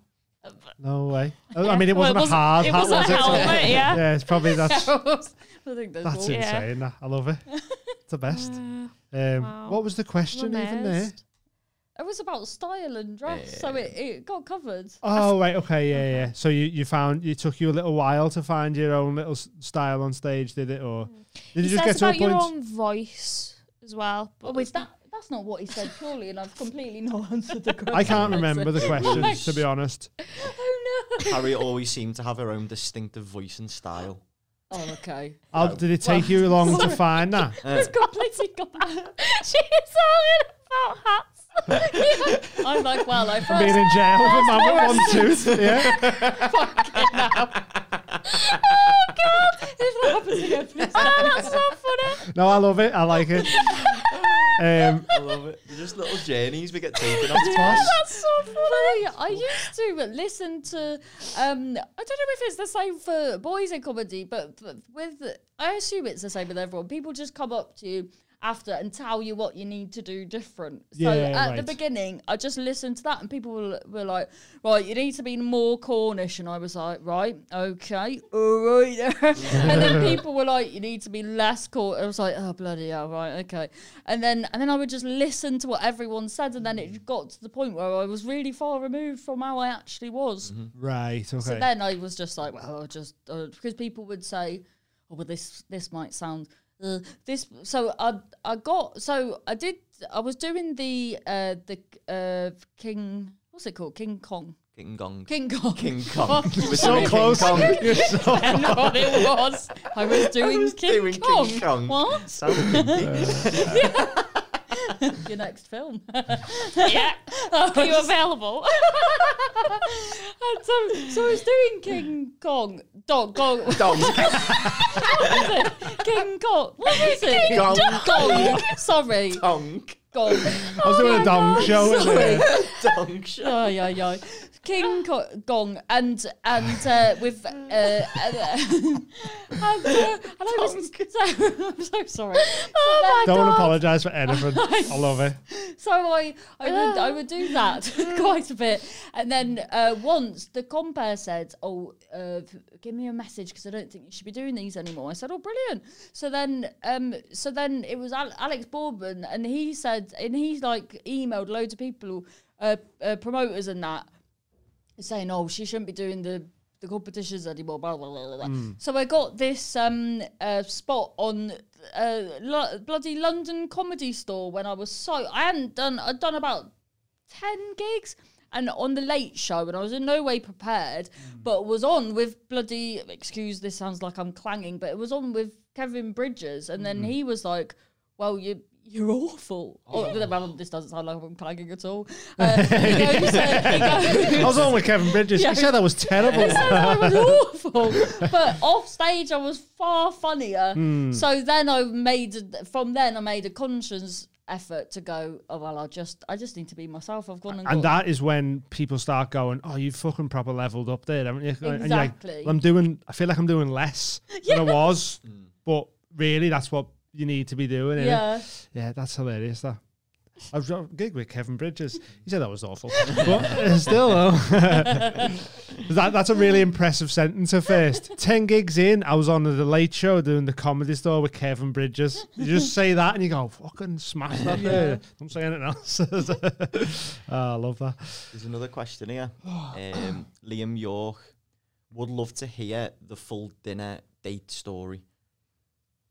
No way. I mean, it wasn't it a wasn't- hard it hat, wasn't was a it? Helmet, yeah. yeah, it's probably that's I think that's more. Yeah. insane. That. I love it. It's the best. Uh, Um, wow. What was the question even there? Amazed. It was about style and dress, so it, it got covered. Oh right, okay, yeah, yeah. So you, you found it took you a little while to find your own little s- style on stage, did it, or mm. did you just get says to a about your own voice as well. But Oh, is that? That's not what he said purely, and I've completely not answered the question. I can't remember the questions to be honest. Oh no. Harriet always seemed to have her own distinctive voice and style. Oh okay. Oh, How, did it take you long to find that? It's completely gone. she's talking about hats. I'm like, well, I've been in jail with a mum at one tooth. Yeah. Fucking hell. oh god! If that happens again, please. Oh, that's so funny. No, I love it. I like it. Um, I love it. They're just little journeys we get taken on. Yeah, that's so funny. I used to listen to. Um, I don't know if it's the same for boys in comedy, but, but with I assume it's the same with everyone. People just come up to you after and tell you what you need to do different. So Yeah, at the beginning, I just listened to that, and people were, were like, "Right, you need to be more Cornish," and I was like, "Right, okay, all right." and then people were like, "You need to be less Cornish." I was like, "Oh bloody hell, right, okay." And then and then I would just listen to what everyone said, and then it got to the point where I was really far removed from how I actually was. right. Okay. So then I was just like, well, I'll just uh, because people would say, oh, well, this this might sound uh, this. So I I got so I did I was doing the uh the uh King what's it called King Kong King Kong. King Kong King Kong. You were so doing King close. Kong. You're so I know what it was. I was doing, was King, doing King Kong. Kong. What? Sounds kinky. Your next film. yeah. Oh, Are you available? And so, so I was doing King Kong. Dog, Kong. Dong. What is it? King Kong. What is it? Kong. Gong. Sorry. Dong. Gong. I was doing a oh dong show. wasn't it? Dong. show. Oh yeah, yeah. King Co- Gong and and uh, with uh, uh, and, uh, and I was so, I'm so sorry. Oh my Don't apologise for anything. I love it. So I I would I would do that quite a bit, and then uh, once the compere said, "Oh, uh, give me a message because I don't think you should be doing these anymore." I said, "Oh, brilliant!" So then um so then it was Al- Alex Boardman, and he said, and he like emailed loads of people, uh, uh, promoters and that, saying, "Oh, she shouldn't be doing the." The competitions anymore, blah blah blah blah. blah. So I got this um uh, spot on uh, lo- bloody London Comedy Store when I was so I hadn't done I'd done about ten gigs and on the late show and I was in no way prepared, but was on with bloody excuse this sounds like I'm clanging, but it was on with Kevin Bridges and then he was like, Well you you're awful. Oh, well, this doesn't sound like I'm clanging at all. Uh, he goes, uh, he goes, I was on with Kevin Bridges. Yeah. He said that was terrible. it sounds I was awful. But off stage, I was far funnier. Hmm. So then I made, from then, I made a conscious effort to go, oh, well, I just, I just need to be myself. I've gone and, And got- that is when people start going, "Oh, you fucking proper leveled up there, haven't you?" And like, Exactly. I'm doing. I feel like I'm doing less than I was, but really, that's what you need to be doing. innit? Yeah. yeah, that's hilarious. That I was a gig with Kevin Bridges. He said that was awful, but uh, still, though, that that's a really impressive sentence at first. Ten gigs in, I was on the Late Show doing the Comedy Store with Kevin Bridges. You just say that, and you go, "Fucking smash that!" there. Don't say anything else. oh, I love that. There's another question here. Um, Liam York would love to hear the full dinner date story.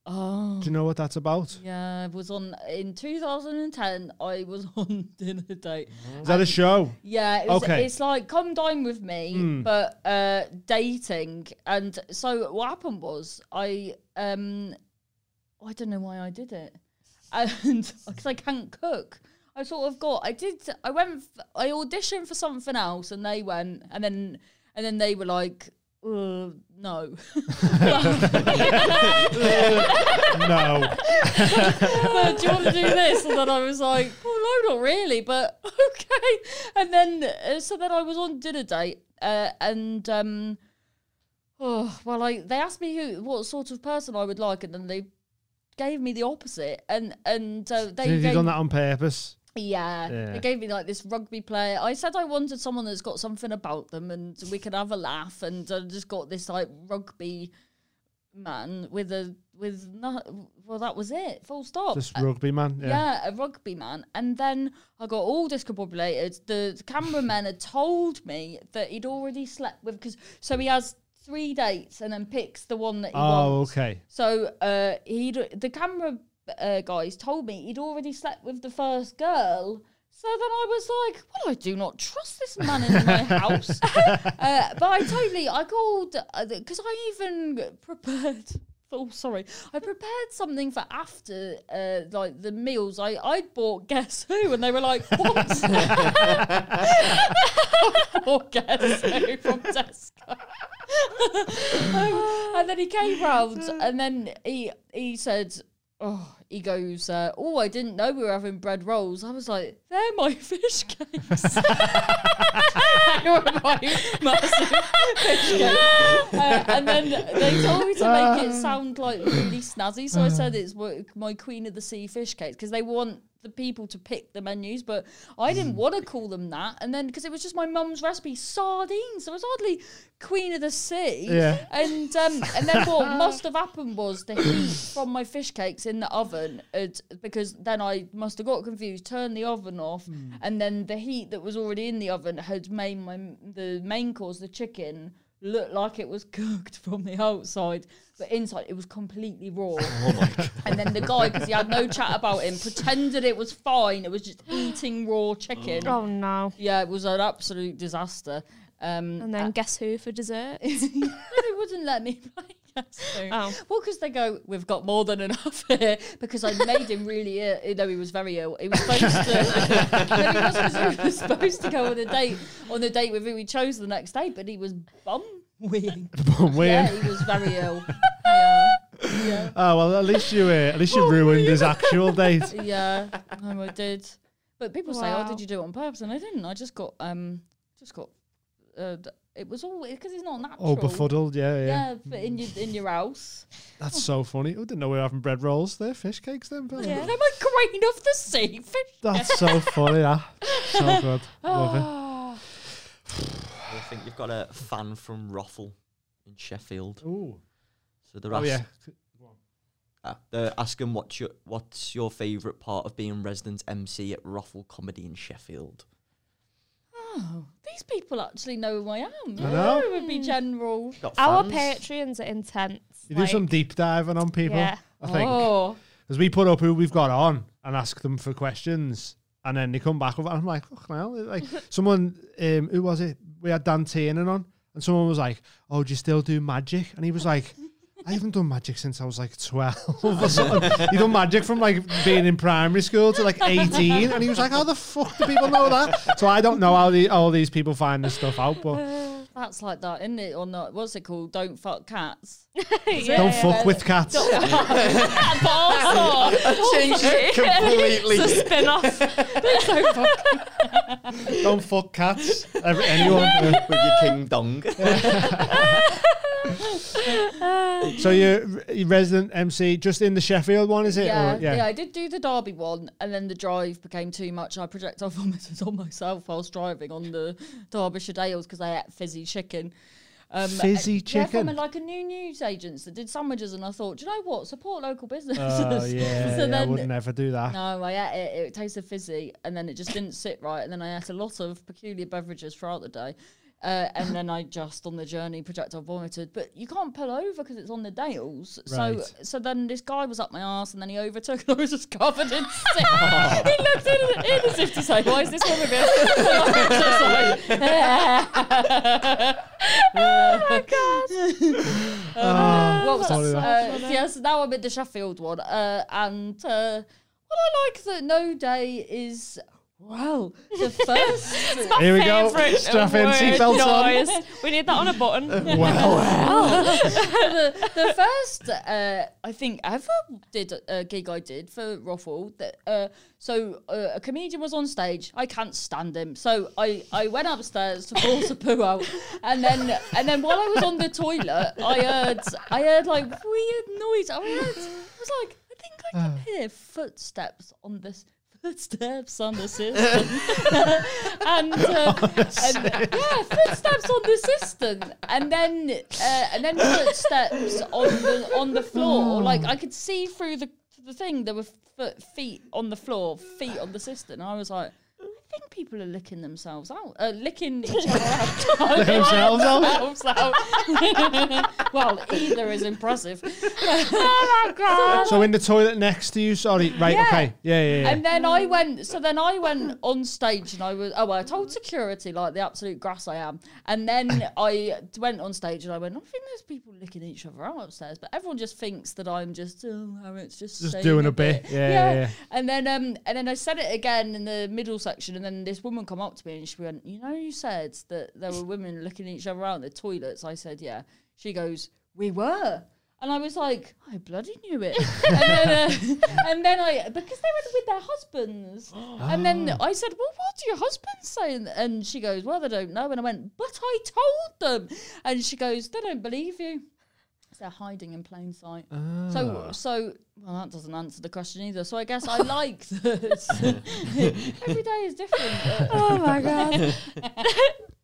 Oh. Do you know what that's about? Yeah, I was on in 2010. I was on dinner date. Is that a show? Yeah, it was, Okay. it's like come dine with me, Hmm. but uh, dating. And so what happened was I um I don't know why I did it, and because I can't cook. I sort of got. I did. I went. f- I auditioned for something else, and they went, and then and then they were like, uh, no. No. but do you want to do this? And then I was like, oh no, not really, but okay. And then, uh, so then I was on dinner date, uh, and um, oh well, I they asked me who, what sort of person I would like, and then they gave me the opposite, and and uh, they Have you done that on purpose? Yeah, Yeah. they gave me like this rugby player. I said I wanted someone that's got something about them, and we could have a laugh, and I just got this like rugby man with a with no, well that was it, full stop. This rugby man. Yeah. Yeah, a rugby man. And then I got all discombobulated. The cameraman had told me that he'd already slept with because so he has three dates and then picks the one that he Oh, wants. okay. So uh, he'd the camera uh, guys told me he'd already slept with the first girl. So then I was like, well, I do not trust this man in my house. uh, but I totally, I called, because I even prepared, oh, sorry, I prepared something for after, uh, like, the meals. I, I bought Guess Who, and they were like, what? or Guess Who from Tesco. Um, and then he came round, and then he he said, oh, he goes, uh, oh, I didn't know we were having bread rolls. I was like, they're my fish cakes. were my massive fish cakes. Uh, and then they told me to make it sound like really snazzy. So I said it's my Queen of the Sea fish cakes because they want the people to pick the menus, but I didn't want to call them that. And then because it was just my mum's recipe, sardines. So it was hardly Queen of the Sea. Yeah. And um, and then what must have happened was the heat from my fish cakes in the oven, had, because then I must have got confused, turned the oven off, and then the heat that was already in the oven had made my the main course, the chicken, look like it was cooked from the outside, but inside it was completely raw. Oh And then the guy, because he had no chat about him, pretended it was fine. It was just eating raw chicken. Oh no. Yeah, it was an absolute disaster. Um, And then guess who for dessert? they wouldn't let me play. Oh. Well, because they go, we've got more than enough here. Because I made him really ill. You know, he was very ill. He was supposed to. no, he, was supposed to go on a date on a date with who he chose the next day, but he was bum weeing. Yeah, he was very ill. Yeah, yeah, Oh well, at least you uh, at least you ruined his actual date. yeah. No, I did. But people say, "Oh, did you do it on purpose?" And I didn't. I just got um, just got. Uh, it was all because it's not natural. Oh, befuddled, yeah, yeah. Yeah, in your in your house. That's so funny. I didn't know we were having bread rolls. They're fish cakes then. Bill. Yeah, they're my grain of the sea fish. That's so funny. That so good. Love it. I think you've got a fan from Ruffle in Sheffield. Ooh. So they're, Oh ask- yeah. ah, they're asking what's your what's your favourite part of being resident MC at Ruffle Comedy in Sheffield. Oh, these people actually know who I am. I know. It would be general. Got Our fans? Patreons are intense. You do some deep diving on people. Yeah. I think. Oh, Because we put up who we've got on and ask them for questions. And then they come back with I'm like, fucking hell. Like, someone, um, who was it? We had Dan Tiernan on. And someone was like, oh, do you still do magic? And he was like, I haven't done magic since I was like 12 or something. he done magic from like being in primary school to like 18. And he was like, how the fuck do people know that? So I don't know how the, all these people find this stuff out. But that's like that, isn't it? Or not? What's it called? Don't fuck cats. Yeah. don't fuck with cats. but also, Changed it completely. it's a spin-off. don't fuck cats. Every, anyone. with your king dong. So you're you're resident MC just in the Sheffield one, is it? Yeah, Or- yeah, I did do the Derby one, and then the drive became too much. I projectile vomited on myself whilst driving on the Derbyshire Dales because I ate fizzy chicken. Um, Fizzy uh, Yeah, from chicken? a, like a new news agents that did sandwiches, and I thought, do you know what? Support local businesses. Oh yeah, So yeah I would never do that. No, I ate it. It tasted fizzy, and then it just didn't sit right. And then I ate a lot of peculiar beverages throughout the day. Uh, and then I just on the journey projectile vomited, but you can't pull over because it's on the Dales. So, Right. so then this guy was up my ass, and then he overtook, and I was just covered in sick. he looked in, in as if to say, "Why is this woman being?" oh my god! what was that? Uh, yeah, so now I'm in the Sheffield one, uh, and uh, what I like that no day is well the first. Here we go. Favourite Strap in, word seatbelts on. We need that on a button. Wow. the, the first uh, I think ever did a gig I did for Ruffle that uh, so uh, a comedian was on stage I can't stand him so I, I went upstairs to force a poo out and then and then while I was on the toilet I heard I heard like weird noise I heard I was like I think I can hear footsteps on this footsteps on the system and, uh, and yeah footsteps on the system and then uh, and then footsteps on the on the floor. Like I could see through the the thing there were foot, feet on the floor feet on the system and I was like think people are licking themselves out uh, licking each other out Themselves out? Themselves out. well either is impressive oh my god. So in the toilet next to you. Sorry. Right. Yeah. Okay. Yeah. Yeah. Yeah. And then I went, so then I went on stage and I was, oh, well, I told security like the absolute grass I am. And then I went on stage and I went, I think there's people licking each other out upstairs, but everyone just thinks that I'm just, oh, Harriet's just, Just doing a bit. Yeah, yeah, yeah. And then, um, and then I said it again in the middle section, and then this woman come up to me and she went, you know, you said that there were women licking each other out in the toilets. I said, yeah. She goes, we were. And I was like, I bloody knew it. and, then, uh, and then I, because they were with their husbands. And then I said, Well, what do your husbands say? And, and she goes, Well, they don't know. And I went, But I told them. And she goes, They don't believe you. So they're hiding in plain sight. So, ah. so well, that doesn't answer the question either. So I guess I like that. Every day is different. Oh my god.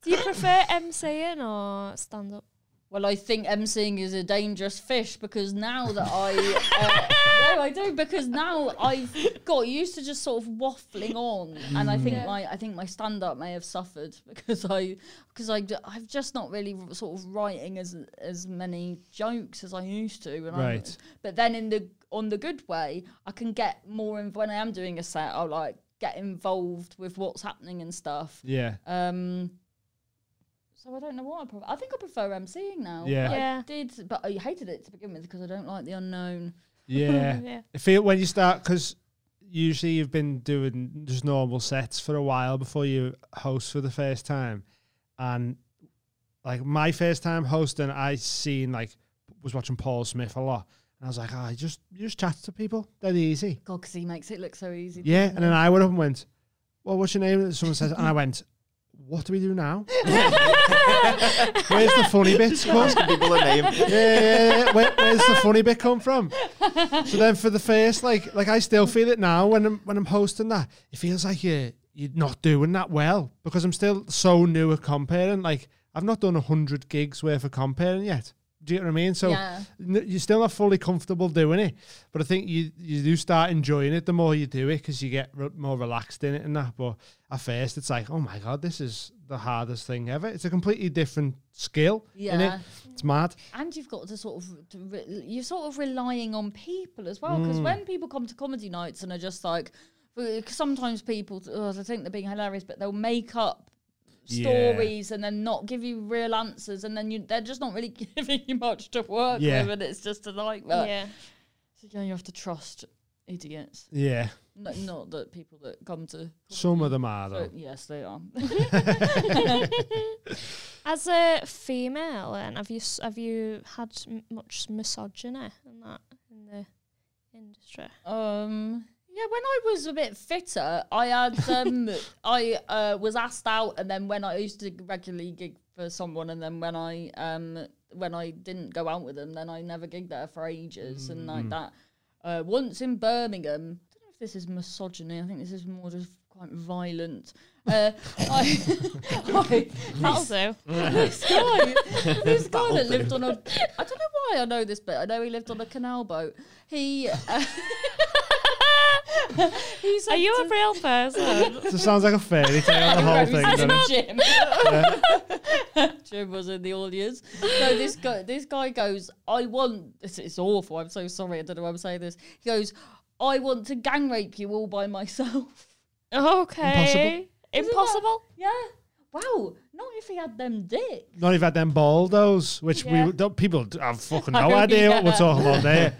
Do you prefer MCing or stand up? Well, I think emceeing is a dangerous fish because now that I, uh, no, I do because now I've got used to just sort of waffling on, and I think Yeah. my I think my stand up may have suffered because I because I I've just not really sort of writing as as many jokes as I used to, and I, Right. but then in the on the good way, I can get more in when I am doing a set. I'll like get involved with what's happening and stuff. Yeah. Um, so I don't know what I prefer. I think I prefer emceeing now. Yeah. Yeah. I did, but I hated it to begin with because I don't like the unknown. Yeah. Yeah. I feel when you start because usually you've been doing just normal sets for a while before you host for the first time, and like my first time hosting, I seen like was watching Paul Smith a lot, and I was like, ah, you just you just chat to people, dead easy. God, because he makes it look so easy. Yeah, and then? I went up and went, well, what's your name? Someone says, and I went. What do we do now? Where's the funny bit come? Asking people a name. yeah, yeah, yeah. Where, where's the funny bit come from? So then for the first, like, like I still feel it now when I'm when I'm hosting that. It feels like you you're not doing that well because I'm still so new at comparing. Like I've not done a hundred gigs worth of comparing yet. Do you know what I mean? So Yeah. n- you're still not fully comfortable doing it, but I think you you do start enjoying it the more you do it because you get re- more relaxed in it and that. But at first, it's like, oh my god, this is the hardest thing ever. It's a completely different skill. Yeah. innit? it's mad. and you've got to sort of re- you're sort of relying on people as well because Mm. when people come to comedy nights and are just like, sometimes people oh, they think they're being hilarious but they'll make up Yeah. stories and then not give you real answers and then you they're just not really giving you much to work Yeah. with and it's just a nightmare yeah. so yeah you have to trust idiots Yeah, no, not that people that come to some of them are so, though. yes they are As a female, then have you have you had m- much misogyny in that in the industry? Um. Yeah, when I was a bit fitter, I had um, I uh, was asked out, and then when I used to regularly gig for someone, and then when I um when I didn't go out with them, then I never gigged there for ages, and like that. Uh, once in Birmingham, I don't know if this is misogyny. I think this is more just quite violent. Uh, I, I, That'll this guy, this guy that lived on a, I don't know why I know this, but I know he lived on a canal boat. He, uh, he said Are you a real person? It sounds like a fairy tale, the whole thing. Rose doesn't it? Jim. Jim was in the audience. So this guy, this guy goes, I want. It's, it's awful. I'm so sorry. I don't know why I'm saying this. He goes, I want to gang rape you all by myself. okay. Isn't Impossible. Yeah. Wow. Not if he had them dicks. Not even had them baldos, which Yeah. we don't, people have fucking no Oh, idea what we're yeah. talking about there.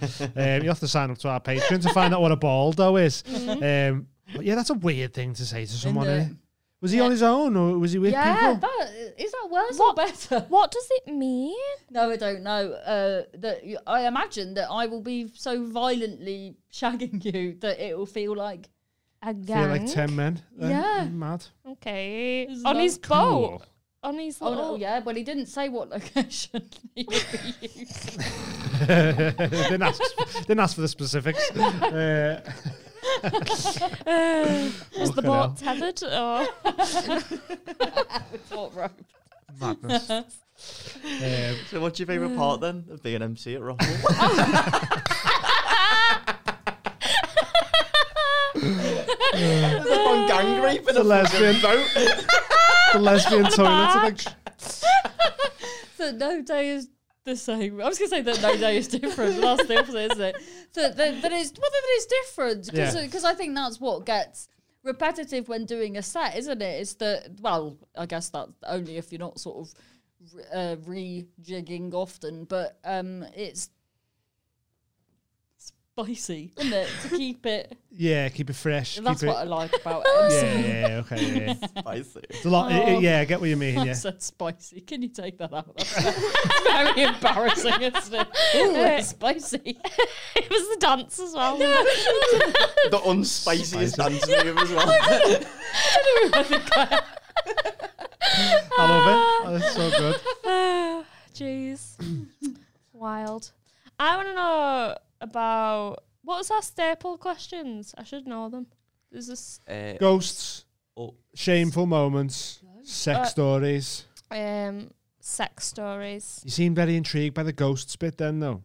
Um, you have to sign up to our Patreon to find out what a baldo is. Um, but yeah, that's a weird thing to say to someone. it? eh? Was he Yeah. on his own or was he with Yeah. people? That is that worse or better? What does it mean? No, I don't know. Uh, that y- I imagine that I will be so violently shagging you that it will feel like A Feel gang. like 10 men. then? Yeah. Mad. Okay. Isn't On that his Cool. boat. On his Oh little. no, yeah, but he didn't say what location he would be using. didn't, ask, didn't ask for the specifics. Uh, Uh, was the Fucking hell. boat tethered? Or With what rope? madness. Um, So what's your favourite part then of being MC at Rockall? On gang rape in the a lesbian boat. the lesbian toilet. I think. So no day is the same. I was gonna say that no day is different, but that's the opposite, isn't it? So that, that is well, that is different because Yeah. I think that's what gets repetitive when doing a set, isn't it? It's the well, I guess that's only if you're not sort of re- uh, rejigging often, but um, it's spicy, isn't it? To keep it. Yeah, keep it fresh. That's keep what I like about Yeah, MC. yeah, yeah, okay, yeah. Spicy. It's a lot. Oh. yeah, I get what you mean. I Yeah. said spicy. Can you take that out? That's very embarrassing, isn't it? Ooh, it's spicy. it was the dance as well. the unspiciest dance move as well. I love it. Oh, that's so good. Ah, Jeez. Wild. I want to know about what was our staple questions? I should know them. There's this Uh, Ghosts, oh, shameful moments, sex Uh, stories. um sex stories. You seem very intrigued by the ghosts bit then, though.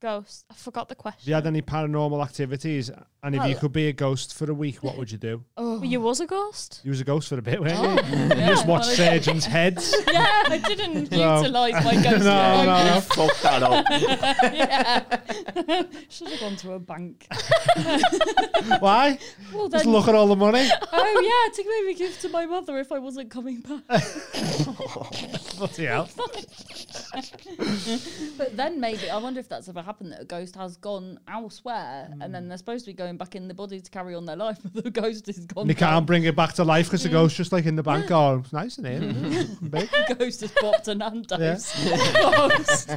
Ghost. I forgot the If question. you had any paranormal activities, and if you could be a ghost for a week, what would you do? Oh. You was a ghost? You was a ghost for a bit, weren't Oh, you? You just watch Well, I- surgeons' heads. Yeah, I didn't No. utilise my ghost. No, no, no. fuck that up. yeah. Should have gone to a bank. Why? Well, Just then, look at all the money. oh yeah, to maybe give to my mother if I wasn't coming back. Bloody hell. But then maybe I wonder if that's ever happened that a ghost has gone elsewhere and Hmm. then they're supposed to be going back in the body to carry on their life, but the ghost is gone. And they can't bring it back to life because the Mm. ghost just like in the bank. Oh, it's nice in here. Big. The ghost has popped a Nando's. Ghost.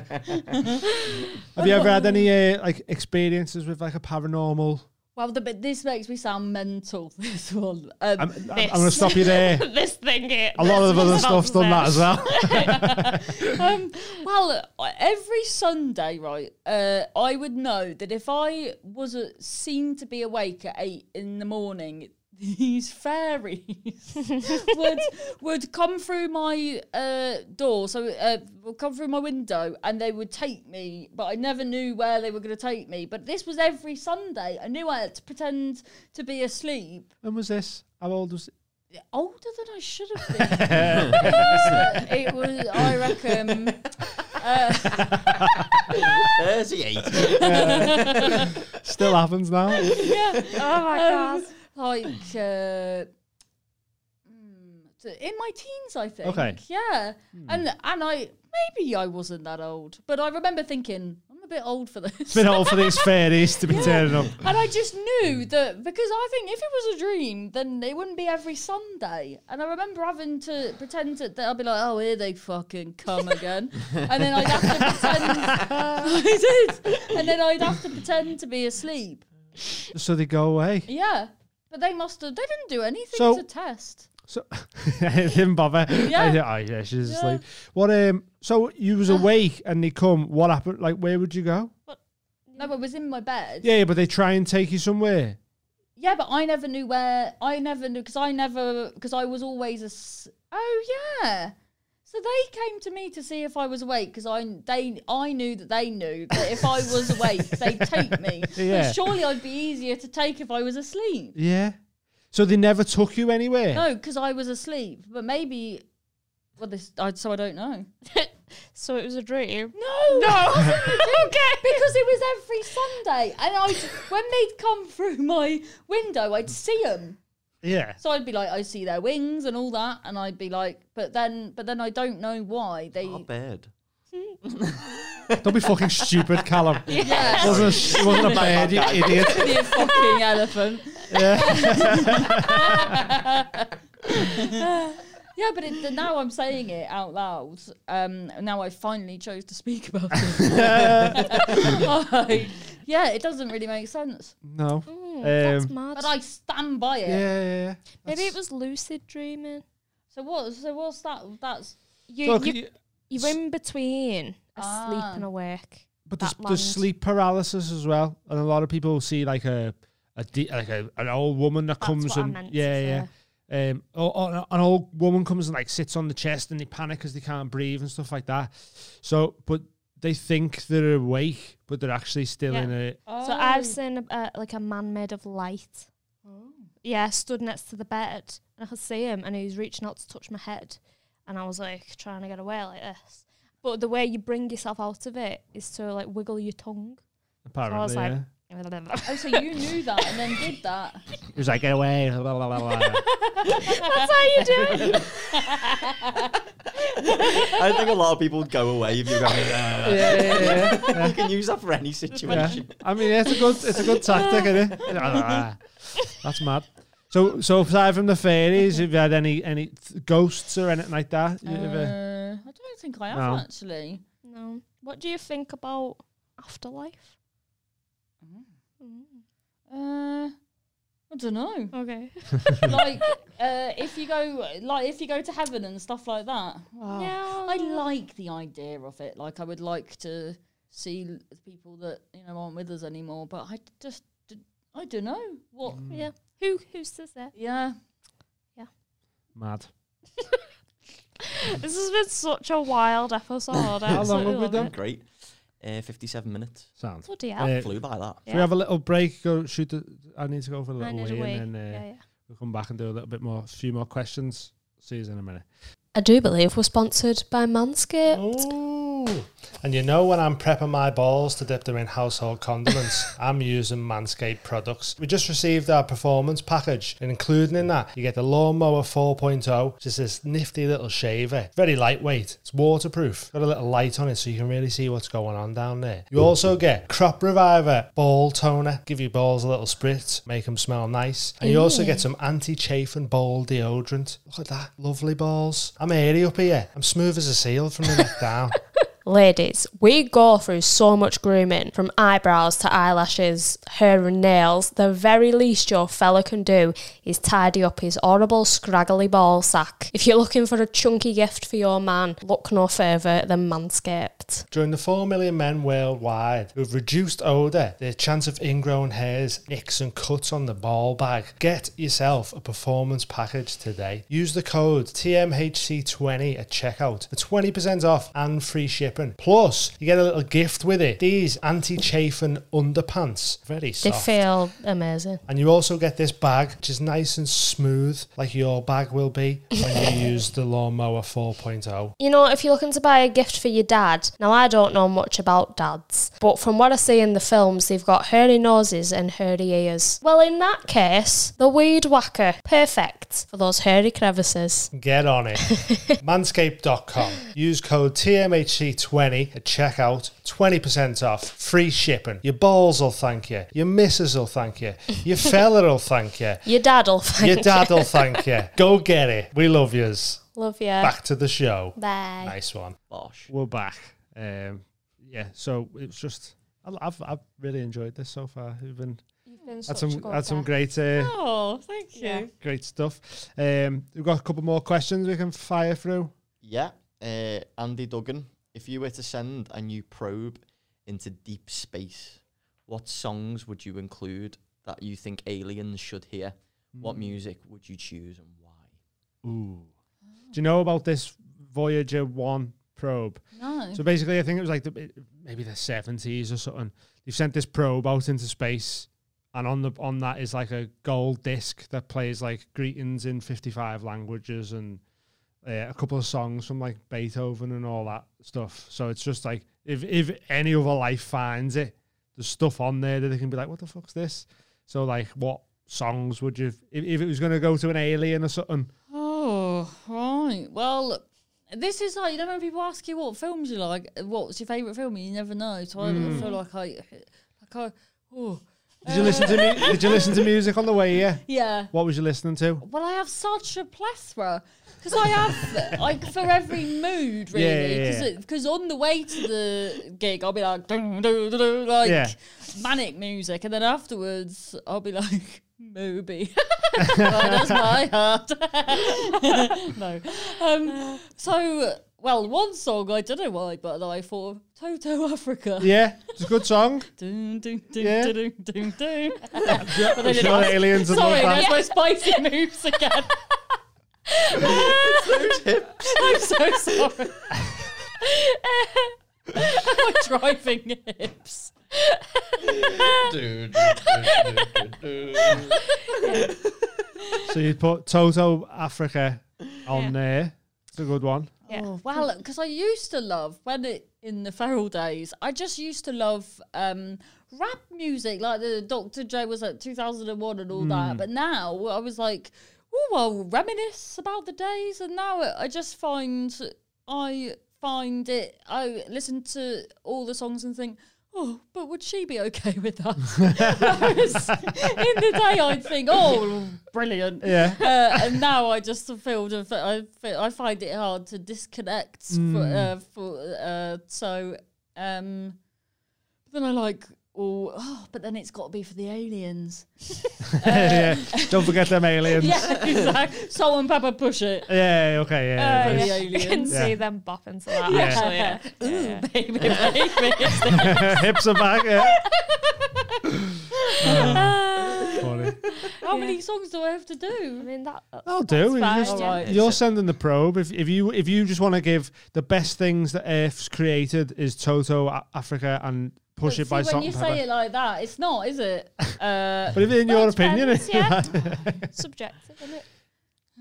Have you ever had any uh, like experiences with like a paranormal? Well, the, but this makes me sound mental. This one. Um, I'm, I'm, I'm going to stop you there. this thing here. A lot of other This is stuff's done that as well. um, well, uh, every Sunday, right, uh, I would know that if I was uh, seen to be awake at eight in the morning, these fairies would would come through my uh, door, so uh, would come through my window, and they would take me. But I never knew where they were going to take me. But this was every Sunday. I knew I had to pretend to be asleep. when was this? How old was it? Older than I should have been. it, was, it was, I reckon. Uh, 38. Still happens now. yeah. Oh my Um, god. Like uh, mm, in my teens, I think. Okay. Yeah, and and I maybe I wasn't that old, but I remember thinking I'm a bit old for this. It's been old for these fairies to be turning up. and I just knew that because I think if it was a dream, then it wouldn't be every Sunday. And I remember having to pretend to, that I'd be like, "Oh, here they fucking come again," and then I'd have to pretend. I did, and then I'd have to pretend to be asleep. So they go away. Yeah, but they must have. They didn't do anything So- to test. So didn't bother. Yeah. Oh yeah, she's Yeah. asleep. What um so you was awake and they come, what happened? Like where would you go? No, I was in my bed. Yeah, yeah, but they try and take you somewhere. Yeah, but I never knew where. I never knew because I never because I was always a. s- Oh yeah. So they came to me to see if I was awake because I they I knew that they knew that if I was awake they'd take me. Yeah. But surely I'd be easier to take if I was asleep. Yeah. So they never took you anywhere. No, because I was asleep. But maybe. Well, this I, so I don't know. So it was a dream. No, No. okay, because it was every Sunday, and I when they'd come through my window, I'd see them. Yeah. So I'd be like, I see their wings and all that, and I'd be like, but then, but then I don't know why they. Not bad. Don't be fucking stupid, Callum. It Yeah, wasn't a, sh- it wasn't a bird, you idiot. be a fucking elephant. Yeah, but it, now I'm saying it out loud. Um, now I finally chose to speak about it. Like, yeah, it doesn't really make sense, No. Mm, that's Um, mad. but I stand by Yeah, it. yeah, yeah. Maybe it That's- was lucid dreaming. So what? So what's that? That's You, Look, you, y- you're in between asleep Ah. and awake. but there's, that there's land. sleep paralysis as well, and a lot of people see like a a de- like a, an old woman that That's comes what I and meant to yeah, say. yeah. Um, or, or an old woman comes and like sits on the chest and they panic because they can't breathe and stuff like that. So, but they think they're awake, but they're actually still Yeah. in a. So Oh. I've seen a, uh, like a man made of light. Oh. Yeah, stood next to the bed, and I could see him, and he was reaching out to touch my head, and I was like trying to get away like this. But the way you bring yourself out of it is to like wiggle your tongue. Apparently, like, yeah. Oh, so you knew that and then did that? He was like, get away. blah, blah, blah, blah. That's how you do it. I think a lot of people would go away if you go. yeah, yeah, yeah. You can use that for any Yeah. situation. I mean, it's a good, it's a good tactic, isn't it? That's mad. So, so aside from the fairies, have you had any any ghosts or anything like that? You ever- Uh, I don't think I have No. actually. No. What do you think about afterlife? Uh, I don't know. Okay. like, uh, if you go, like, if you go to heaven and stuff like that. Wow. Yeah. I like the idea of it. Like, I would like to see l- people that you know aren't with us anymore. But I just, I don't know what. Yeah. Who who says that? Yeah. Yeah. Mad. This has been such a wild episode. How long have we done? Great. Uh, 57 minutes. Sounds. Bloody hell. Uh, Flew by that. Should we have a little break? Go shoot. The, I need to go for a little need wee, wee. and then uh, yeah, yeah. we'll come back and do a little bit more, a few more questions. See you in a minute. I do believe we're sponsored by Manscaped. Oh, and you know when I'm prepping my balls to dip them in household condiments, I'm using Manscaped products. We just received our performance package, and including in that, you get the Lawnmower 4.0, which is this nifty little shaver. Very lightweight. It's waterproof. Got a little light on it so you can really see what's going on down there. You also get Crop Reviver Ball Toner. Give your balls a little spritz, make them smell nice. And you also get some anti-chafing ball deodorant. Look at that. Lovely balls. I'm airy up here. I'm smooth as a seal from the neck down. Ladies, we go through so much grooming from eyebrows to eyelashes, hair and nails. The very least your fella can do is tidy up his horrible, scraggly ball sack. If you're looking for a chunky gift for your man, look no further than Manscaped. During the 4 million men worldwide who've reduced odour, their chance of ingrown hairs, nicks, and cuts on the ball bag, get yourself a performance package today. Use the code TMHC20 at checkout for 20% off and free shipping. Plus, you get a little gift with it these anti chafing underpants. Very soft. They feel amazing. And you also get this bag, which is nice and smooth, like your bag will be when you use the Lawnmower 4.0. You know, if you're looking to buy a gift for your dad, now I don't know much about dads, but from what I see in the films, they've got hairy noses and hairy ears. Well, in that case, the weed whacker, perfect for those hairy crevices. Get on it. Manscaped.com. Use code TMHC20 at checkout. 20% off. Free shipping. Your balls will thank you. Your missus will thank you. Your fella will thank you. Your dad'll thank you. Your you. dad will thank you. Go get it. We love yous. Love you. Back to the show. Bye. Nice one. Bosh. We're back. Um, yeah, so it's just, I- I've, I've really enjoyed this so far. We've been, You've been had such a some, good had some great, uh, Oh, thank you. Yeah. great stuff. Um, we've got a couple more questions we can fire through. Yeah. Uh, Andy Duggan, if you were to send a new probe into deep space, what songs would you include that you think aliens should hear? What music would you choose and why? Ooh. Do you know about this Voyager 1 probe? No. So basically, I think it was like the, maybe the 70s or something. They've sent this probe out into space, and on the on that is like a gold disc that plays like greetings in 55 languages and uh, a couple of songs from like Beethoven and all that stuff. So it's just like if if any other life finds it, there's stuff on there that they can be like, what the fuck's this? So like, what songs would you if, if it was going to go to an alien or something? Oh, right. Well, this is like you know when people ask you what films you like, what's your favourite film, you never know. So I feel mm. like I, like I, oh, Did you listen to mu- Did you listen to music on the way here? yeah. What was you listening to? Well, I have such a plethora because I have like for every mood Yeah, really. yeah, yeah. Because on the way to the gig, I'll be like, dun, dun, dun, dun, like Yeah. manic music, and then afterwards, I'll be like. Moby. that's my heart. no. Um, so, well, one song, I don't know why, but I thought of Toto Africa. Yeah, it's a good song. Dun, dun, dun, Yeah. dun, dun, dun, dun. I'm then sure aliens would Sorry, love that's my spicy moves again. I'm so sorry. My driving hips. So you put Toto Africa on there. It's a good one. Yeah. Oh, well, because I used to love when it in the feral days. I just used to love um, rap music, like the Dr. Dre was at 2001 and all that. But now I was like, oh, I'll reminisce about the days, and now I just find I find it. I listen to all the songs and think. Oh, but would she be okay with that? Whereas in the day, I'd think, "Oh, brilliant!" Yeah. uh, and now I just feel the- I feel, I find it hard to disconnect. For, uh, for uh, so, um, then I like. Oh, oh, but then it's got to be for the aliens. yeah. Don't forget them aliens. Yeah. Yeah, exactly. Salt-N-Pepa, push it. Yeah, okay. Yeah. Uh, For nice. the I can aliens. see Yeah. them bopping to that. Yeah. Actually, yeah. Yeah, Ooh, yeah. baby, baby. Hips are back. Yeah. Uh, Funny. How Yeah. many songs do I have to do? I mean that. I'll do. You fine, just- yeah. Alright. You're sending the probe. If, if you if you just want to give the best things that Earth's created is Toto, A- Africa, and push But it by see, salt when you and pepper. say it like that, it's not, is it? Uh, but if in your Well, opinion, depends, it's yeah. Subjective, isn't it?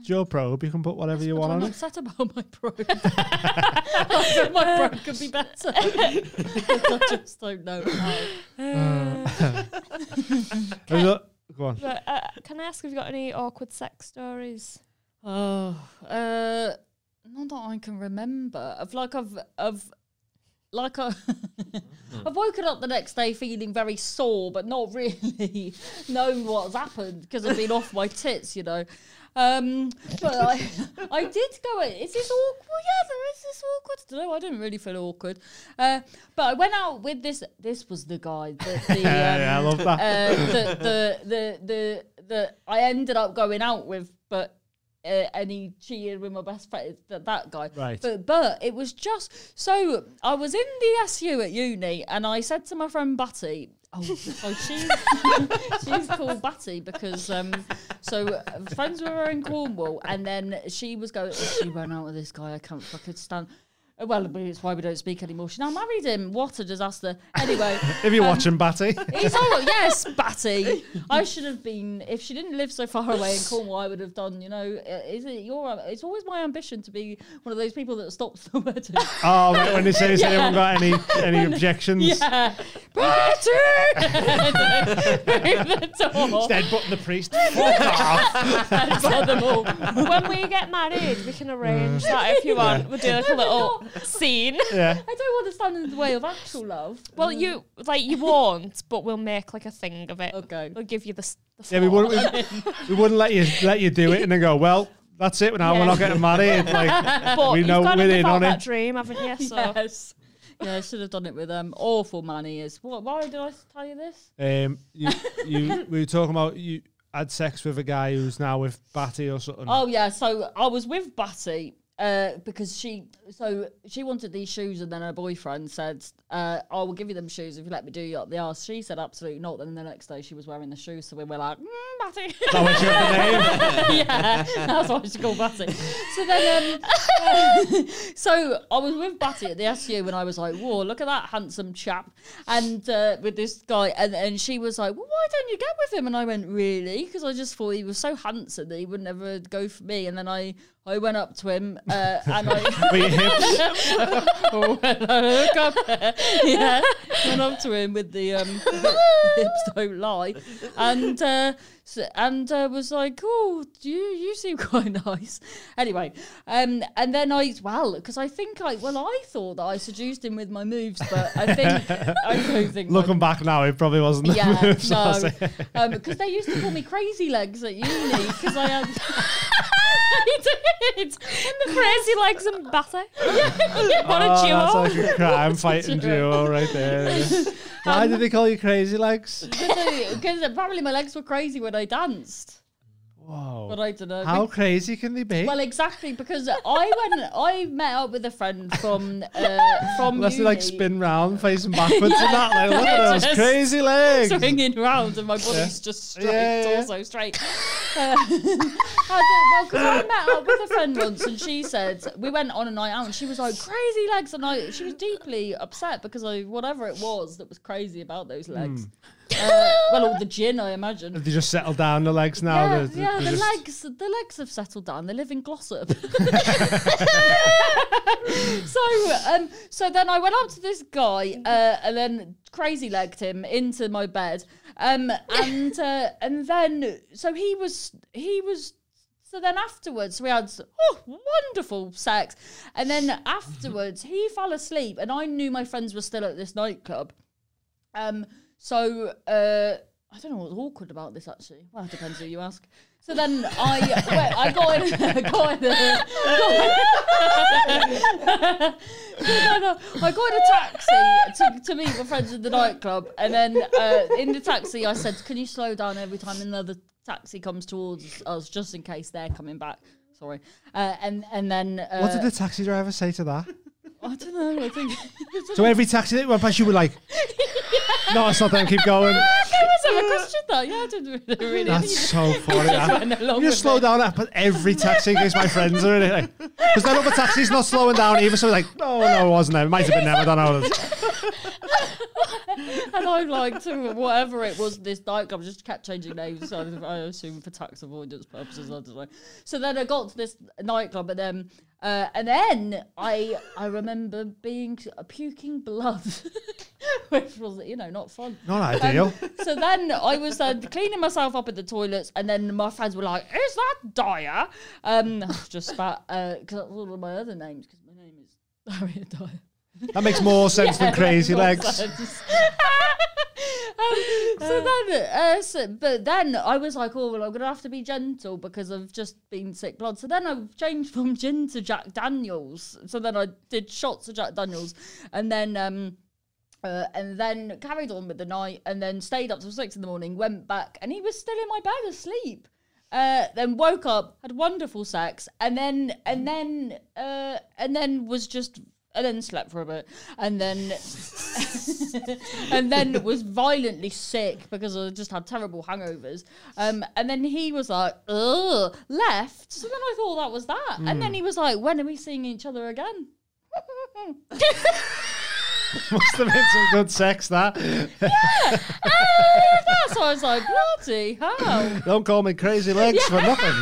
your probe, you can put whatever you but want I'm on it. upset about my probe. My probe could be better. I just don't know how. Have you got- Go on. But, uh, can I ask if you've got any awkward sex stories? Oh, uh, not that I can remember. Of like I've of like I I've woken up the next day feeling very sore, but not really knowing what's happened because I've been off my tits, you know. Um, but I I did go. Is this awkward? Yeah, there is this awkward. I don't know. I didn't really feel awkward. Uh, but I went out with this. This was the guy. The, the, um, yeah, I love that. uh, the, the the the the I ended up going out with, but uh, and he cheated with my best friend, that, that guy. Right. But but it was just so I was in the SU at uni, and I said to my friend Batty. Oh, so she's she's called Batty because um, so friends with her in Cornwall, and then she was going. She went out with this guy. I can't fucking stand. Uh, Well, it's why we don't speak anymore. She now married him. What a disaster. Anyway, If you're um, watching Batty, He's all yes, Batty. I should have been if she didn't live so far away in Cornwall. I would have done. You know, uh, is it your? It's always my ambition to be one of those people that stops the wedding. oh, right, when they say they Yeah. haven't got any any objections, yeah, Batty. Through the door. instead putting the priest. Fuck off. and got them all. when we get married, we can arrange that if you want. We'll do like a little scene. Yeah. I don't want to stand in the way of actual love. Well, you like you won't, but we'll make like a thing of it. Okay. We'll give you the. s- the Yeah, we floor. wouldn't, we, we wouldn't let you let you do it and then go, well, that's it. Now we're not getting married. Like But we you've know got we're to in live out on that it. dream, haven't you? So Yes. Yeah, I should have done it with um awful man he is. What why did I tell you this? Um, you, you, we were talking about you had sex with a guy who's now with Batty or something. Oh yeah, so I was with Batty uh, because she so she wanted these shoes and then her boyfriend said, uh, "I will give you them shoes if you let me do you up the arse." She said, "Absolutely not." Then the next day she was wearing the shoes, so we were like, mm, "Batty." That what you have the name? yeah, that's why she called Batty. So then, um, so I was with Batty at the SU and I was like, "Whoa, look at that handsome chap!" And uh, with this guy, and and she was like, "Well, why don't you get with him?" And I went, "Really?" Because I just thought he was so handsome that he would never go for me. And then I I went up to him uh, and I. Hips. when I up there, yeah, went up to him with the um, hips don't lie, and uh, and uh, was like, "Oh, you you seem quite nice." Anyway, um, and then I well, because I think I well, I thought that I seduced him with my moves, but I think I don't think my Looking back now, it probably wasn't. the yeah, move, so no, say- um, because they used to call me Crazy Legs at uni because I had. He did. and the crazy legs and batter. Oh, what a that's duo! like a crime fighting duo right there. yeah. Why did um, they call you Crazy Legs? Because uh, apparently my legs were crazy when I danced. Whoa. But I don't know. How crazy can they be? well, exactly because I went. I met up with a friend from uh, from Unless they like spin round, facing backwards and that. Like, look at those crazy legs. swinging round, and my body's Yeah. just straight, Yeah, yeah. torso straight. Uh, I don't, well, because I met up with a friend once, and she said we went on a night out, and she was like crazy legs, and I she was deeply upset because I whatever it was that was crazy about those legs. Uh, well, all the gin, I imagine. They just settled down the legs now. Yeah, They're- they're yeah, the just- legs, the legs have settled down. They live in Glossop. so, um, so then I went up to this guy, uh, and then crazy legged him into my bed, um, and uh, and then so he was he was. So then afterwards we had oh wonderful sex, and then afterwards he fell asleep, and I knew my friends were still at this nightclub. Um, so uh, I don't know what's awkward about this actually. Well, it depends who you ask. So then I went, I got in, got in, got in so then, uh, I got in a taxi to, to meet my friends at the nightclub, and then uh, in the taxi I said, "Can you slow down every time another taxi comes towards us, just in case they're coming back?" Sorry, uh, and and then uh, What did the taxi driver say to that? I don't know. I think So every taxi that went past, you were like, "No, it's not them. Keep going." I was ever questioned that. Yeah, I didn't really. That's so funny. Just went along You with slow it. down but every taxi in case my friends are in it. Because then other taxi's not slowing down either. So like, oh no, it wasn't them. It might have been them. I don't know. and I'm like to whatever it was. This nightclub just kept changing names. So I assume for tax avoidance purposes. I don't know. So then I got to this nightclub, and then uh, and then I I remember being puking blood, which was you know not fun. Not ideal. So then I was uh, cleaning myself up at the toilets, and then my friends were like, "Is that Dyer?" Um, just because that's one of my other names because my name is Harriet Dyer. That makes more sense Yeah, than crazy legs. um, so then, uh, so, but then I was like, oh well, I'm gonna have to be gentle because I've just been sick blood. So then I've changed from gin to Jack Daniels. So then I did shots of Jack Daniels, and then. um uh, and then carried on with the night, and then stayed up till six in the morning. Went back, and he was still in my bed asleep. Uh, then woke up, had wonderful sex, and then and then uh, and then was just and then slept for a bit, and then and then was violently sick because I just had terrible hangovers. Um, and then he was like, "Ugh," left. So then I thought that was that, and then he was like, "When are we seeing each other again?" Must have been some good sex. That. Yeah. So I was like, "Bloody hell!" Don't call me crazy legs for nothing.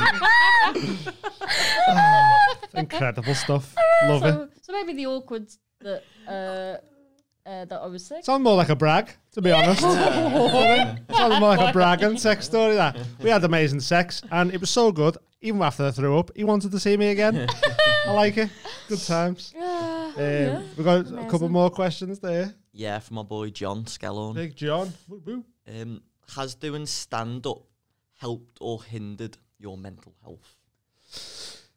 Ah, incredible stuff. Love it. So, so maybe the awkward that uh, uh, that I was sick. Sounds more like a brag, to be honest. Sounds more like a brag and sex story. That we had amazing sex, and it was so good. Even after I threw up, he wanted to see me again. I like it. Good times. Um, We've got a couple more questions there. Yeah, from my boy John Skellon. Big John. Woo, woo. Um, has doing stand up helped or hindered your mental health?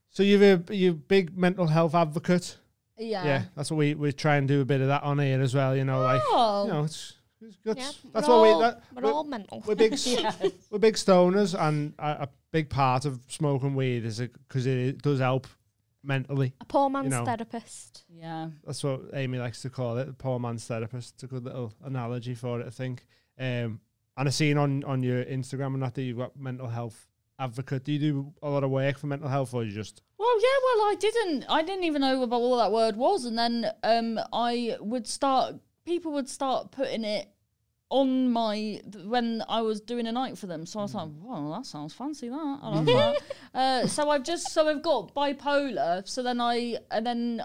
So you're a you big mental health advocate. Yeah. Yeah, that's what we we try and do a bit of that on here as well. You know, like Oh. you know, it's, it's good. Yeah, that's we're what all, we. That, we're, we're, all mental. we're big. s- We're big stoners, and a, a big part of smoking weed is because it does help mentally. A poor man's know. therapist. Yeah. That's what Amy likes to call it. The poor man's therapist. It's a good little analogy for it, I think. Um, and I've seen on on your Instagram and that that you've got mental health advocate. Do you do a lot of work for mental health, or you just Well, yeah. Well, I didn't. I didn't even know about what that word was, and then um, I would start. People would start putting it on my when I was doing a night for them. So I was like, "Well, that sounds fancy. That I like that." Uh, so I've just so I've got bipolar. So then I and then.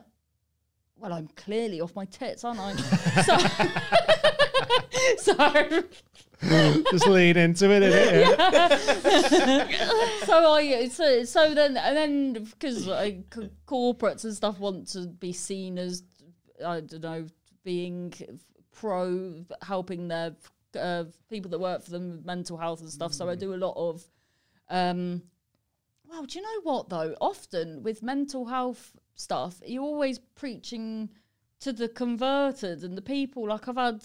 Well, I'm clearly off my tits, aren't I? so, so just lean into it? innit? so I so so then and then because like c- corporates and stuff want to be seen as I don't know being pro helping their uh, people that work for them with mental health and stuff. So I do a lot of. Um, well, do you know what though? Often with mental health stuff, you're always preaching to the converted and the people. Like I've had,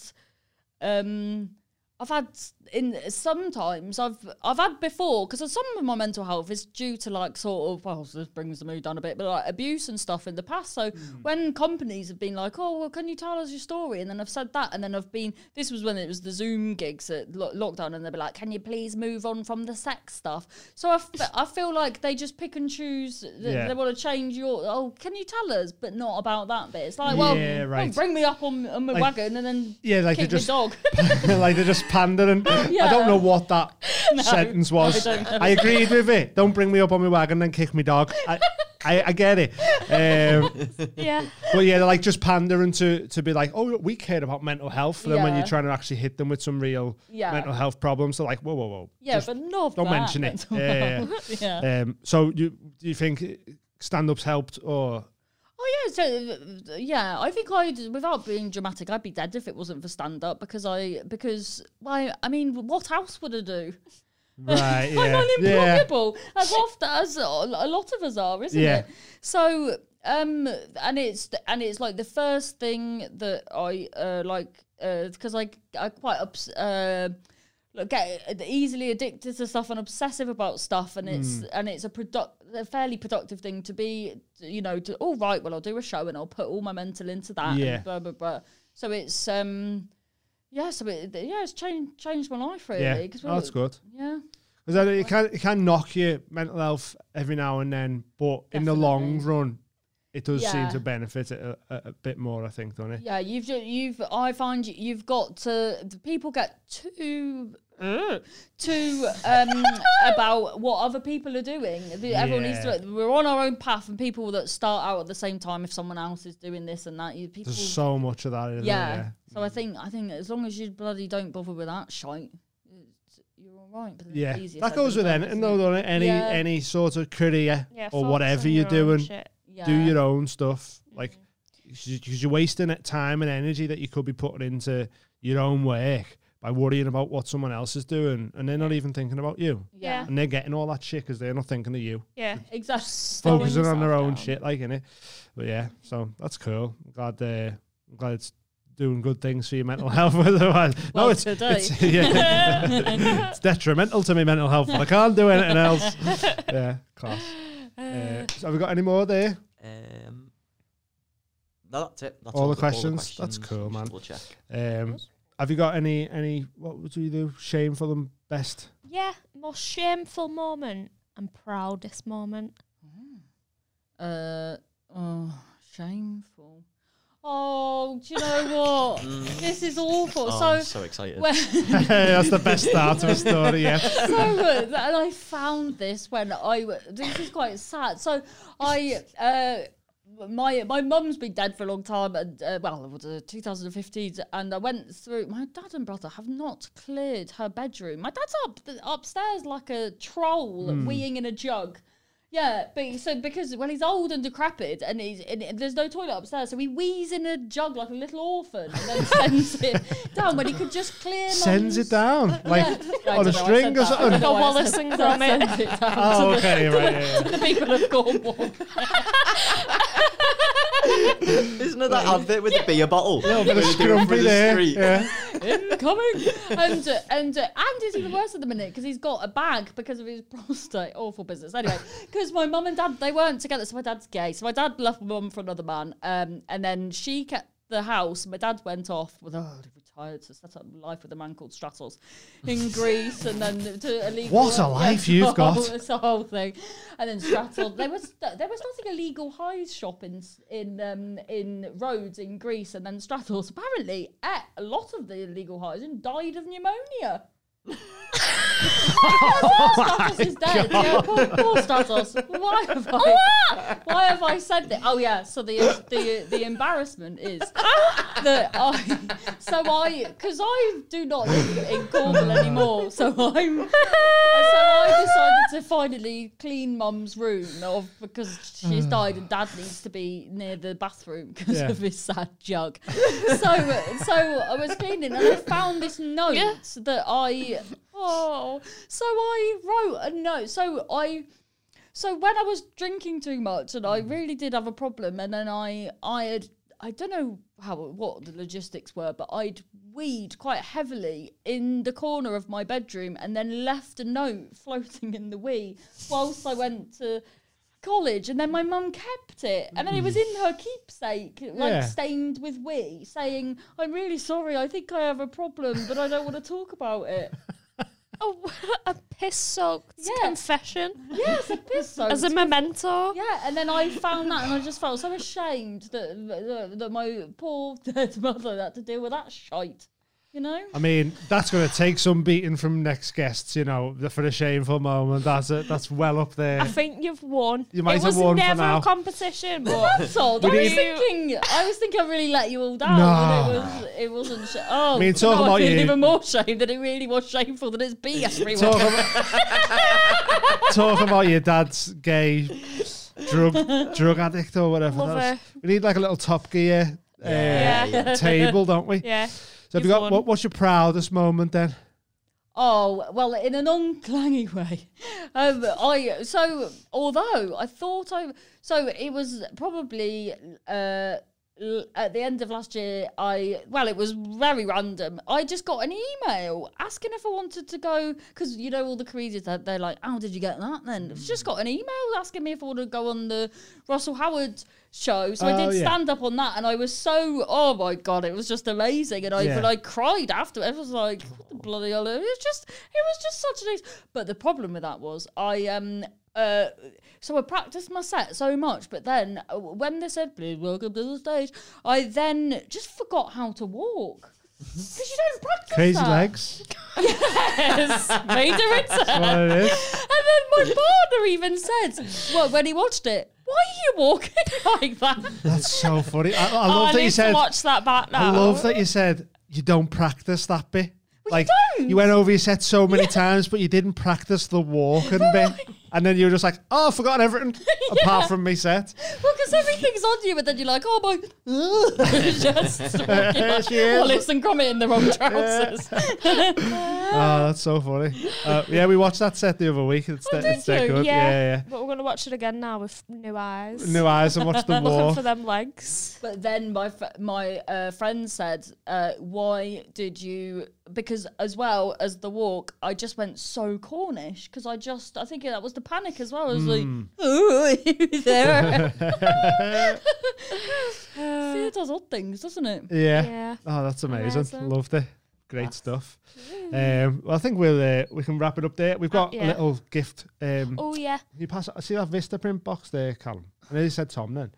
um, I've had in sometimes I've I've had before because some of my mental health is due to like sort of well this brings the mood down a bit but like abuse and stuff in the past. So hmm. when companies have been like oh well can you tell us your story? And then I've said that and then I've been this was when it was the Zoom gigs at lo- lockdown and they'd be like can you please move on from the sex stuff? So I, f- I feel like they just pick and choose th- Yeah. they want to change your oh can you tell us? But not about that bit. It's like well Yeah, well, right. bring me up on, on my Like- wagon and then Yeah, like kick just dog. like they just pandering. I don't know what that sentence was. I. I agreed with it. Don't bring me up on my wagon and kick me dog. I, I, I get it. Um, Yeah. but yeah, they're like just pandering to to be like, oh, we care about mental health. Then when you're trying to actually hit them with some real Yeah. mental health problems, they're like, whoa, whoa, whoa. Yeah, just but not don't mention it. Yeah, yeah. yeah. Um, so you do you think stand ups helped or Oh yeah, so uh, yeah, I think I'd without being dramatic, I'd be dead if it wasn't for stand up because I because why I mean, what else would I do? right? Yeah, I'm yeah. unemployable as often as a lot of us are, isn't Yeah. it? So um, and it's and it's like the first thing that I uh like uh because I I quite ups uh. Look, get easily addicted to stuff and obsessive about stuff, and it's Hmm. and it's a product, a fairly productive thing to be, you know, to all right. Well, I'll do a show and I'll put all my mental into that. Yeah. And blah blah blah. So it's um, yeah. So it yeah, it's changed changed my life really. Yeah, oh, that's good. Yeah. Because it can it can knock your mental health every now and then, but in the long run, it does seem to benefit it a, a, a bit more. I think, don't it? Yeah, you've you've I find you- you've got to the people get too too um about what other people are doing. The, Everyone needs to. We're on our own path, and people that start out at the same time, if someone else is doing this and that, people. There's so much of that. Isn't yeah. There? So I think I think as long as you bloody don't bother with that shite, it's- you're all right. But Yeah, that goes with done, anything, isn't though, it? Any Yeah. any sort of career Yeah. or whatever you're doing. Yeah. do your own stuff. Like, because you're wasting it time and energy that you could be putting into your own work by worrying about what someone else is doing, and they're not even thinking about you, Yeah. and they're getting all that shit because they're not thinking of you. Yeah. Exactly. focusing on their Yourself own down. shit, like innit? But yeah, so that's cool. I'm glad, uh, I'm glad it's doing good things for your mental health. Otherwise, no, it's, today. it's yeah, it's detrimental to my mental health. But I can't do anything else. Yeah, class. Uh, so have we got any more there? Um, no, that's it. That's All the questions? That's cool, man. Double check. Um, have you got any any? What would you do? Shameful and best? Yeah. Most shameful moment and proudest moment. Uh oh, shameful. Oh, do you know what? this is awful. Oh, so I'm so excited. when That's the best start of a story. Yeah. so good. and I found this when I w- this is quite sad. So I uh my my mum's been dead for a long time and uh, well it was uh, 2015 and I went through my dad and brother have not cleared her bedroom. My dad's up upstairs like a troll weeing in a jug. Yeah, but so because well he's old and decrepit and he's and there's no toilet upstairs, so he wheezes in a jug like a little orphan and then sends it down when he could just clear. Sends it down like I on a don't know, I string or something. don't know Wallace and Gromit. it Oh, okay, right. Yeah, yeah. the, the people of Cornwall. Isn't it that advert with the beer bottle? little bit of Where they do it for scrumpy the there. street? Yeah. incoming. And uh, and uh, and it's even worse at the minute because he's got a bag because of his prostate. Awful business. Anyway, because my mum and dad they weren't together, so my dad's gay. So my dad left my mum for another man, um, and then she kept the house. My dad went off with oh, he retired to set up life with a man called Stratos in Greece, and then to illegal. What a life you've whole- got. It's a whole thing, and then Stratos. there was there was nothing a legal highs shop in in um, in Rhodes in Greece, and then Stratos apparently ate a lot of the illegal highs and died of pneumonia. Is dead. Yeah, poor, poor Stratos. Why have I? Why have I said that? Oh, oh, oh yeah. So the the the embarrassment is that I. So I because I do not live in Cornwall anymore. So I'm. So I decided to finally clean Mum's room of because she's died and Dad needs to be near the bathroom because Yeah. of his sad jug. so uh, so I was cleaning and I found this note Yeah. that I oh so I wrote a note. So I so when I was drinking too much and I mm. really did have a problem and then I I had I don't know how what the logistics were, but I'd weed quite heavily in the corner of my bedroom and then left a note floating in the wee whilst I went to college and then my mum kept it and then it was in her mm. keepsake like Yeah. stained with wee saying i'm really sorry i think i have a problem but i don't want to talk about it Oh, a piss soaked Yeah. confession yeah a piss as a memento. Yeah, and then I found that, and I just felt so ashamed that that, that my poor dead mother had to deal with that shite. You know. I mean, that's going to take some beating from next guests, you know, for the shameful moment. That's it. That's well up there. I think you've won. You might it have was won for never now. a competition, but That's all. We I was need- thinking. I was thinking I really let you all down. No. But it was. It wasn't. Sh- oh, I mean, talk no, about I you. even more shame that it really was shameful that it's B everyone. Talk about, talk about your dad's gay drug drug addict or whatever. Love That's- her. We need like a little Top Gear uh, Yeah. table, don't we? yeah. So have you got what, what's your proudest moment then? Oh well, in an unclangy way. Um, I so although I thought I so it was probably uh, at the end of last year. I well, it was very random. I just got an email asking if I wanted to go because you know all the comedians that they're like, "How did you get that?" Then It's just got an email asking me if I wanted to go on the Russell Howard show. So I Oh, did yeah. stand up on that, and I was so oh my god, it was just amazing. And I Yeah. but I cried after. I was like, what the bloody hell? It was just it was just such a nice. But the problem with that was I um uh so I practiced my set so much, but then uh, when they said please welcome to the stage, I then just forgot how to walk. Because you don't practice Crazy that. legs. Yes, made a return. What it is. And then my partner even said, well, when he watched it, why are you walking like that? That's so funny. I, I Oh, love I that you said. to watch that back now. I love that you said you don't practice that bit. Well, like you don't. you went over your set so many times, but you didn't practice the walking bit. And then you're just like, "Oh, I've forgotten everything apart from me set." Well, because everything's on you, but then you're like, oh my, just walking like is. Wallace and Gromit in the wrong trousers. Oh, that's so funny. Uh, yeah, we watched that set the other week. It's, Oh, de- it's dead good. Yeah. Yeah, But we're gonna watch it again now with new eyes. New eyes and watch the Looking for them legs. But then my fr- my uh, friend said, uh, "Why did you?" Because as well as the walk, I just went so Cornish because I just I think that was the panic as well. I was Hmm. like, "Oh, you there." See, it does odd things, doesn't it? Yeah. Yeah. Oh, that's amazing. Amazing. Loved it. Great stuff. Um, well, I think we'll uh, we can wrap it up there. We've got yeah. a little gift. Um, Oh yeah. You pass? I see that Vistaprint box there, Callum. I know you said Tom then.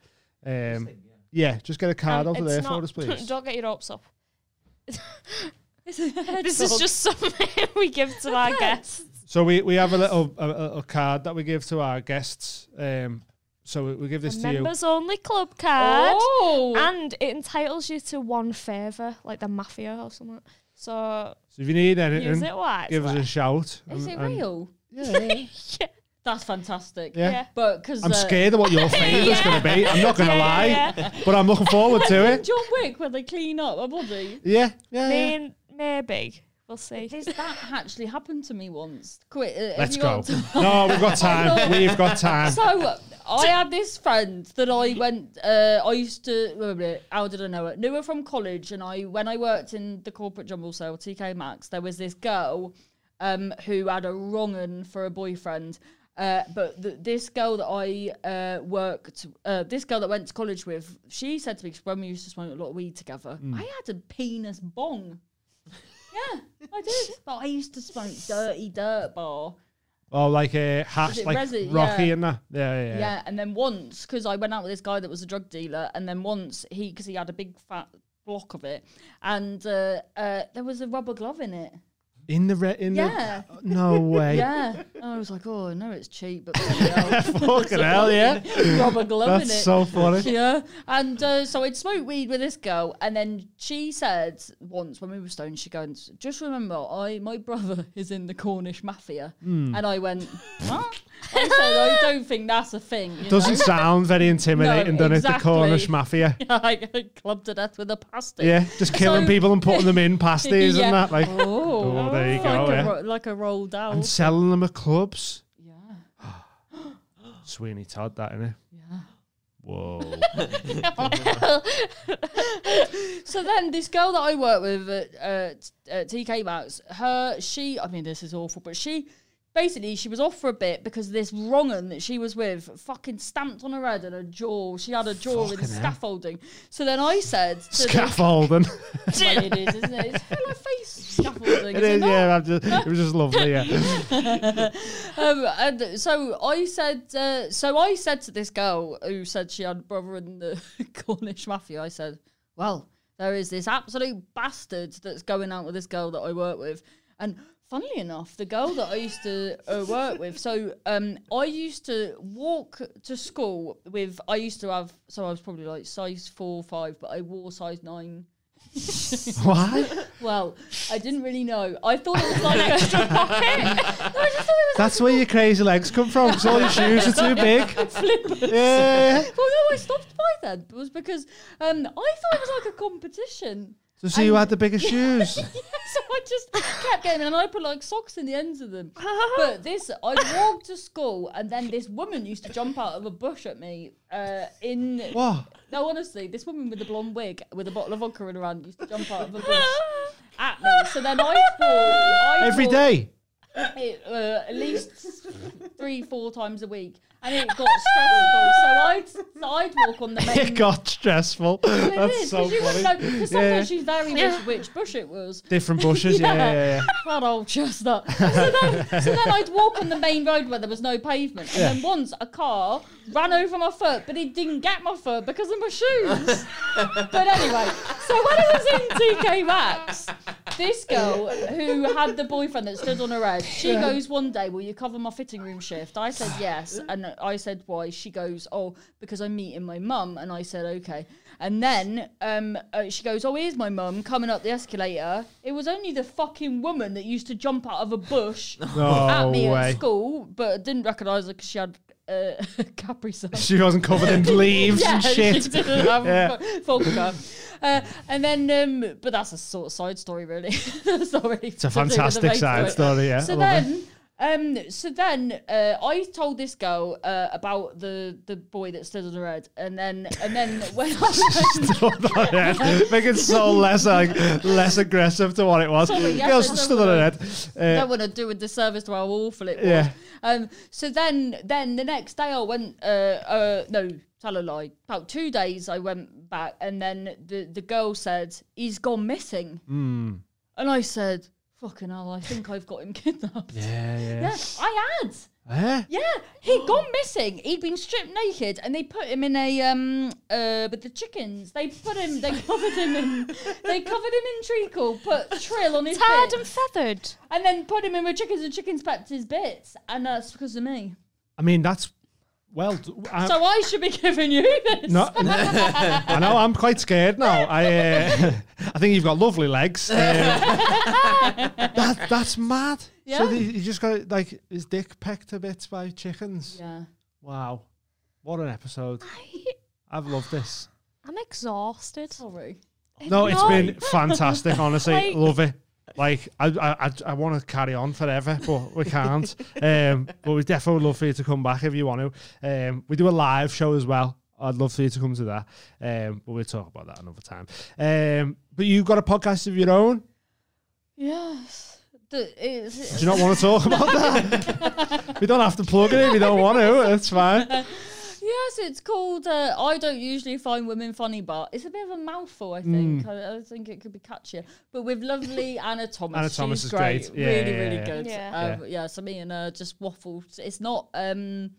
Um, yeah, just get a card Um, over there for us, please. Don't get your hopes up. It's a This is just something we give to our guests. So we, we have a little a, a little card that we give to our guests. Um, so we, we give this A to you. members only club card. Oh, And it entitles you to one favour, like the mafia or something. So So if you need use anything, it wisely. give us a shout. is and- it and- real? Yeah, yeah. yeah. That's fantastic. Yeah. Yeah. But because I'm scared of what your favour's going to be. I'm not going to Yeah, lie, yeah. but I'm looking forward to it. John Wick when they clean up a body. Yeah, yeah. yeah. Mean, maybe. We'll see. This that actually happened to me once. Quit. uh, have Let's you go. got time? No, we've got time. We've got time. So I had this friend that I went. Uh, I used to. wait a minute, How did I know it? Knew her from college, and I when I worked in the corporate jumble sale, TK Maxx, there was this girl um, who had a wrong un for a boyfriend. Uh, but th- this girl that I uh, worked, uh, this girl that went to college with, she said to me, 'cause when we used to smoke a lot of weed together, I had a penis bong. Yeah, I did. But I used to smoke dirty dirt bar. Oh, like a hash, like Resi? Rocky Yeah. and that. Yeah, yeah. Yeah. yeah. and then once because I went out with this guy that was a drug dealer, and then once he because he had a big fat block of it, and uh, uh, there was a rubber glove in it. In the re- in Yeah. the no way. Yeah, and I was like, oh, I know it's cheap, but bloody hell. Fucking hell, yeah. rubber glove in That's it. so funny. yeah, and uh, so I'd smoke weed with this girl, and then she said once when we were stoned, she goes, "Just remember, I my brother is in the Cornish mafia," Hmm. and I went, "What?" I said, "I don't think that's a thing." You Doesn't know? sound very intimidating, No, does it? The Cornish exactly. mafia. I got clubbed to death with a pasty. Yeah, just killing So- people and putting them in pasties Yeah. and that, like, Oh, Oh, there you like go, A, yeah. ro- like a roll down. and selling them at clubs. yeah, Sweeney Todd, that innit? yeah. Whoa. So then, this girl that I work with at, uh, t- at TK Maxx, her, she, I mean, this is awful, but she, basically, she was off for a bit because this wrong un that she was with fucking stamped on her head and her jaw. She had a jaw in Fucking hell. scaffolding. So then I said to the, Scaffolding. well, it is, isn't it? It's kind of like face scaffolding. it is not? yeah. Just, it was just lovely, yeah. Um, and so I said, uh, so I said to this girl who said she had a brother in the Cornish mafia, I said, well, there is this absolute bastard that's going out with this girl that I work with, and. Funnily enough, the girl that I used to uh, work with, so um, I used to walk to school with. I used to have, so I was probably like size four, five, but I wore size nine What? well, I didn't really know. I thought it was like an extra pocket. No, I just thought it was That's where your crazy legs come from. Because all your shoes are too big. flippers. Yeah. Well, no, I stopped by then. It was because um, I thought it was like a competition. So see who had the biggest shoes. so I just kept getting, and I put like socks in the ends of them. But this, I walked to school, and then this woman used to jump out of a bush at me. Uh, in What? no, honestly, this woman with the blonde wig with a bottle of vodka in her hand used to jump out of a bush at me. So then I thought I Every thought- day. it, uh, at least three, four times a week, and it got stressful. So I'd, so I'd walk on the main. It got stressful. It That's is, so 'cause you funny. know, because Yeah. sometimes she's very which, which bush it was. Different bushes. Yeah, yeah, yeah. That old chestnut. So then, so then I'd walk on the main road where there was no pavement, and Yeah. then once a car ran over my foot, but it didn't get my foot because of my shoes. but anyway, so when I was in TK Maxx, this girl who had the boyfriend that stood on her head, she goes one day, "Will you cover my fitting room shift?" I said yes, and I said why. She goes, "Oh, because I'm meeting my mum," and I said okay. And then um, uh, she goes, "Oh, here's my mum coming up the escalator." It was only the fucking woman that used to jump out of a bush No at me way. at school, but didn't recognise her because she had uh, Capri Sun. She wasn't covered in leaves yeah, and shit. she didn't have Yeah. a vodka. Uh, and then, um, but that's a sort of side story, really. it's not really It's a fantastic side story. Yeah. So I love it. then, um, so then uh, I told this girl uh, about the the boy that stood on her head, and then and then when I Yeah, Make it so less like less aggressive to what it was. Sorry, yes, Girls I don't stood on her head. Uh, don't want to do a disservice to how awful it was. Yeah. Um. So then, then the next day I went. Uh. Uh. No, tell a lie. About two days I went back, and then the the girl said he's gone missing, Hmm. and I said, "Fucking hell! I think I've got him kidnapped." yeah, yeah. Yeah, I had. Eh? Yeah, he'd gone missing. He'd been stripped naked, and they put him in a um uh with the chickens. They put him. They covered him in. They covered him in treacle. Put trill on his Tarred bit, and feathered. and then put him in with chickens, and chickens pecked his bits, and that's because of me. I mean, that's well. d- I, So I should be giving you this. no, I know. I'm quite scared now. I uh, I think you've got lovely legs. Um, that, that's mad. So Yeah. the, you just got like his dick pecked a bit by chickens. Yeah. Wow, what an episode! I've loved this. I'm exhausted. Sorry. No, it's No. been fantastic. Honestly, Like- love it. Like I, I, I, I want to carry on forever, but we can't. um, but we definitely would love for you to come back if you want to. Um, we do a live show as well. I'd love for you to come to that. Um, but we'll talk about that another time. Um, but you've got a podcast of your own. Yes. The, Do you not want to talk about that? we don't have to plug it if you don't want to. It's fine. Yes, it's called. Uh, I don't usually find women funny, but it's a bit of a mouthful. I think. Hmm. I, I think it could be catchier. But with lovely Anna Thomas, Anna Thomas she's is great, great. Yeah, really, yeah, really yeah. good. Yeah. Um, yeah. So me and her just waffle. It's not um,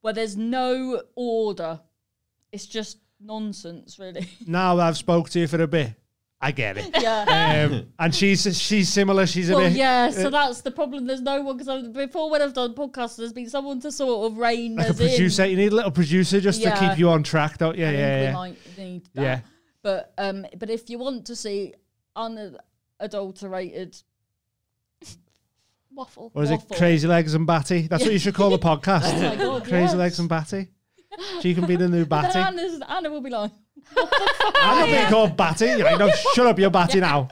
where there's no order. It's just nonsense, really. Now that I've spoke to you for a bit, I get it. yeah. Um, and she's she's similar. She's a Well, bit yeah, so uh, that's the problem. There's no one because before when I've done podcasts, there's been someone to sort of rein like a us in. producer. You need a little producer just to keep you on track, don't you? Yeah, we yeah. might need that. Yeah. But um, but if you want to see unadulterated, Waffle. Or is it Crazy Legs and Batty? That's what you should call the podcast. oh god, Crazy yes. Legs and Batty. She can be the new Batty. Anna will be like, I'm not being called Batty. You're like, no, shut up, you're Batty now.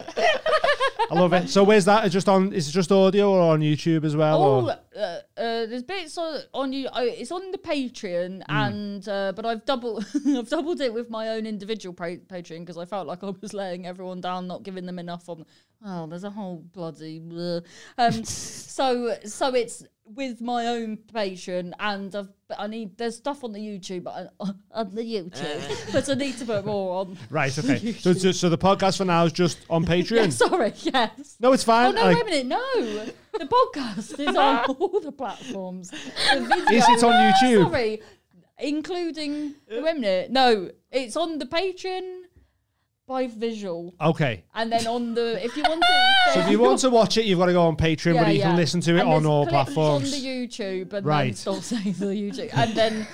I love it. So where's that? Is it just on? Is it just audio or on YouTube as well? oh, or? uh, uh, there's bits on, on you. Uh, it's on the Patreon, Hmm. and uh, but I've double I've doubled it with my own individual pa- Patreon because I felt like I was letting everyone down, not giving them enough on. Oh, there's a whole bloody. bleh. Um, so so it's with my own Patreon, and I've I need there's stuff on the YouTube, but I, on the YouTube, uh. but I need to put more on. Right. Okay. So, so, so the podcast for now is just on Patreon. Sorry, yes. No, it's Oh fine. no! like, wait a minute. No, the podcast is on all the platforms. The video, Is it on ah, YouTube? Sorry, including wait a minute. No, it's on the Patreon. By visual, Okay. and then on the if you want to, So if you want to watch it, you've got to go on Patreon, but you can listen to it And on all platforms. on the YouTube, and Right. then stop saying the YouTube, and then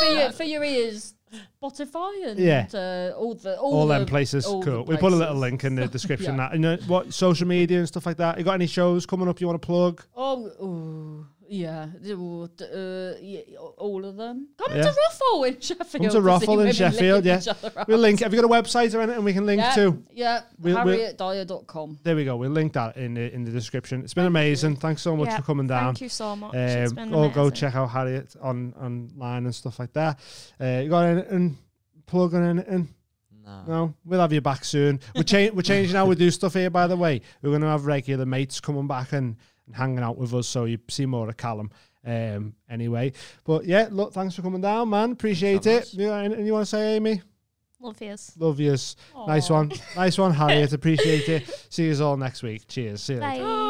for your for your ears, Spotify and Yeah. uh, all the all, all the, them places. all the Cool. We put a little link in the description. Yeah. That you know what social media and stuff like that. You got any shows coming up you want to plug? Oh, ooh, yeah, all, uh, yeah, all of them. Come Yeah. to Ruffle in Sheffield. Come to Ruffle in Sheffield. licking Yeah, each other up. we'll link. Have you got a website or anything we can link yeah, to? Yeah, We'll- we'll- harrietdyer.com. There we go. We'll link that in the in the description. It's been amazing. Thanks so much Yeah, for coming down. Thank you so much. It's Um, been or go amazing. check out Harriet on online and stuff like that. Uh, you got anything plug on anything? Nah. No, we'll have you back soon. We're, cha- we're changing how we do stuff here, by the way. We're going to have regular mates coming back and, and hanging out with us, so you see more of Callum. Um, anyway, but yeah, look, thanks for coming down, man. Appreciate so it. much. You got anything you want to say, Amy? Love yous. Love yous. Nice one. Nice one, Harriet. Appreciate it. See you all next week. Cheers. See you later. Bye.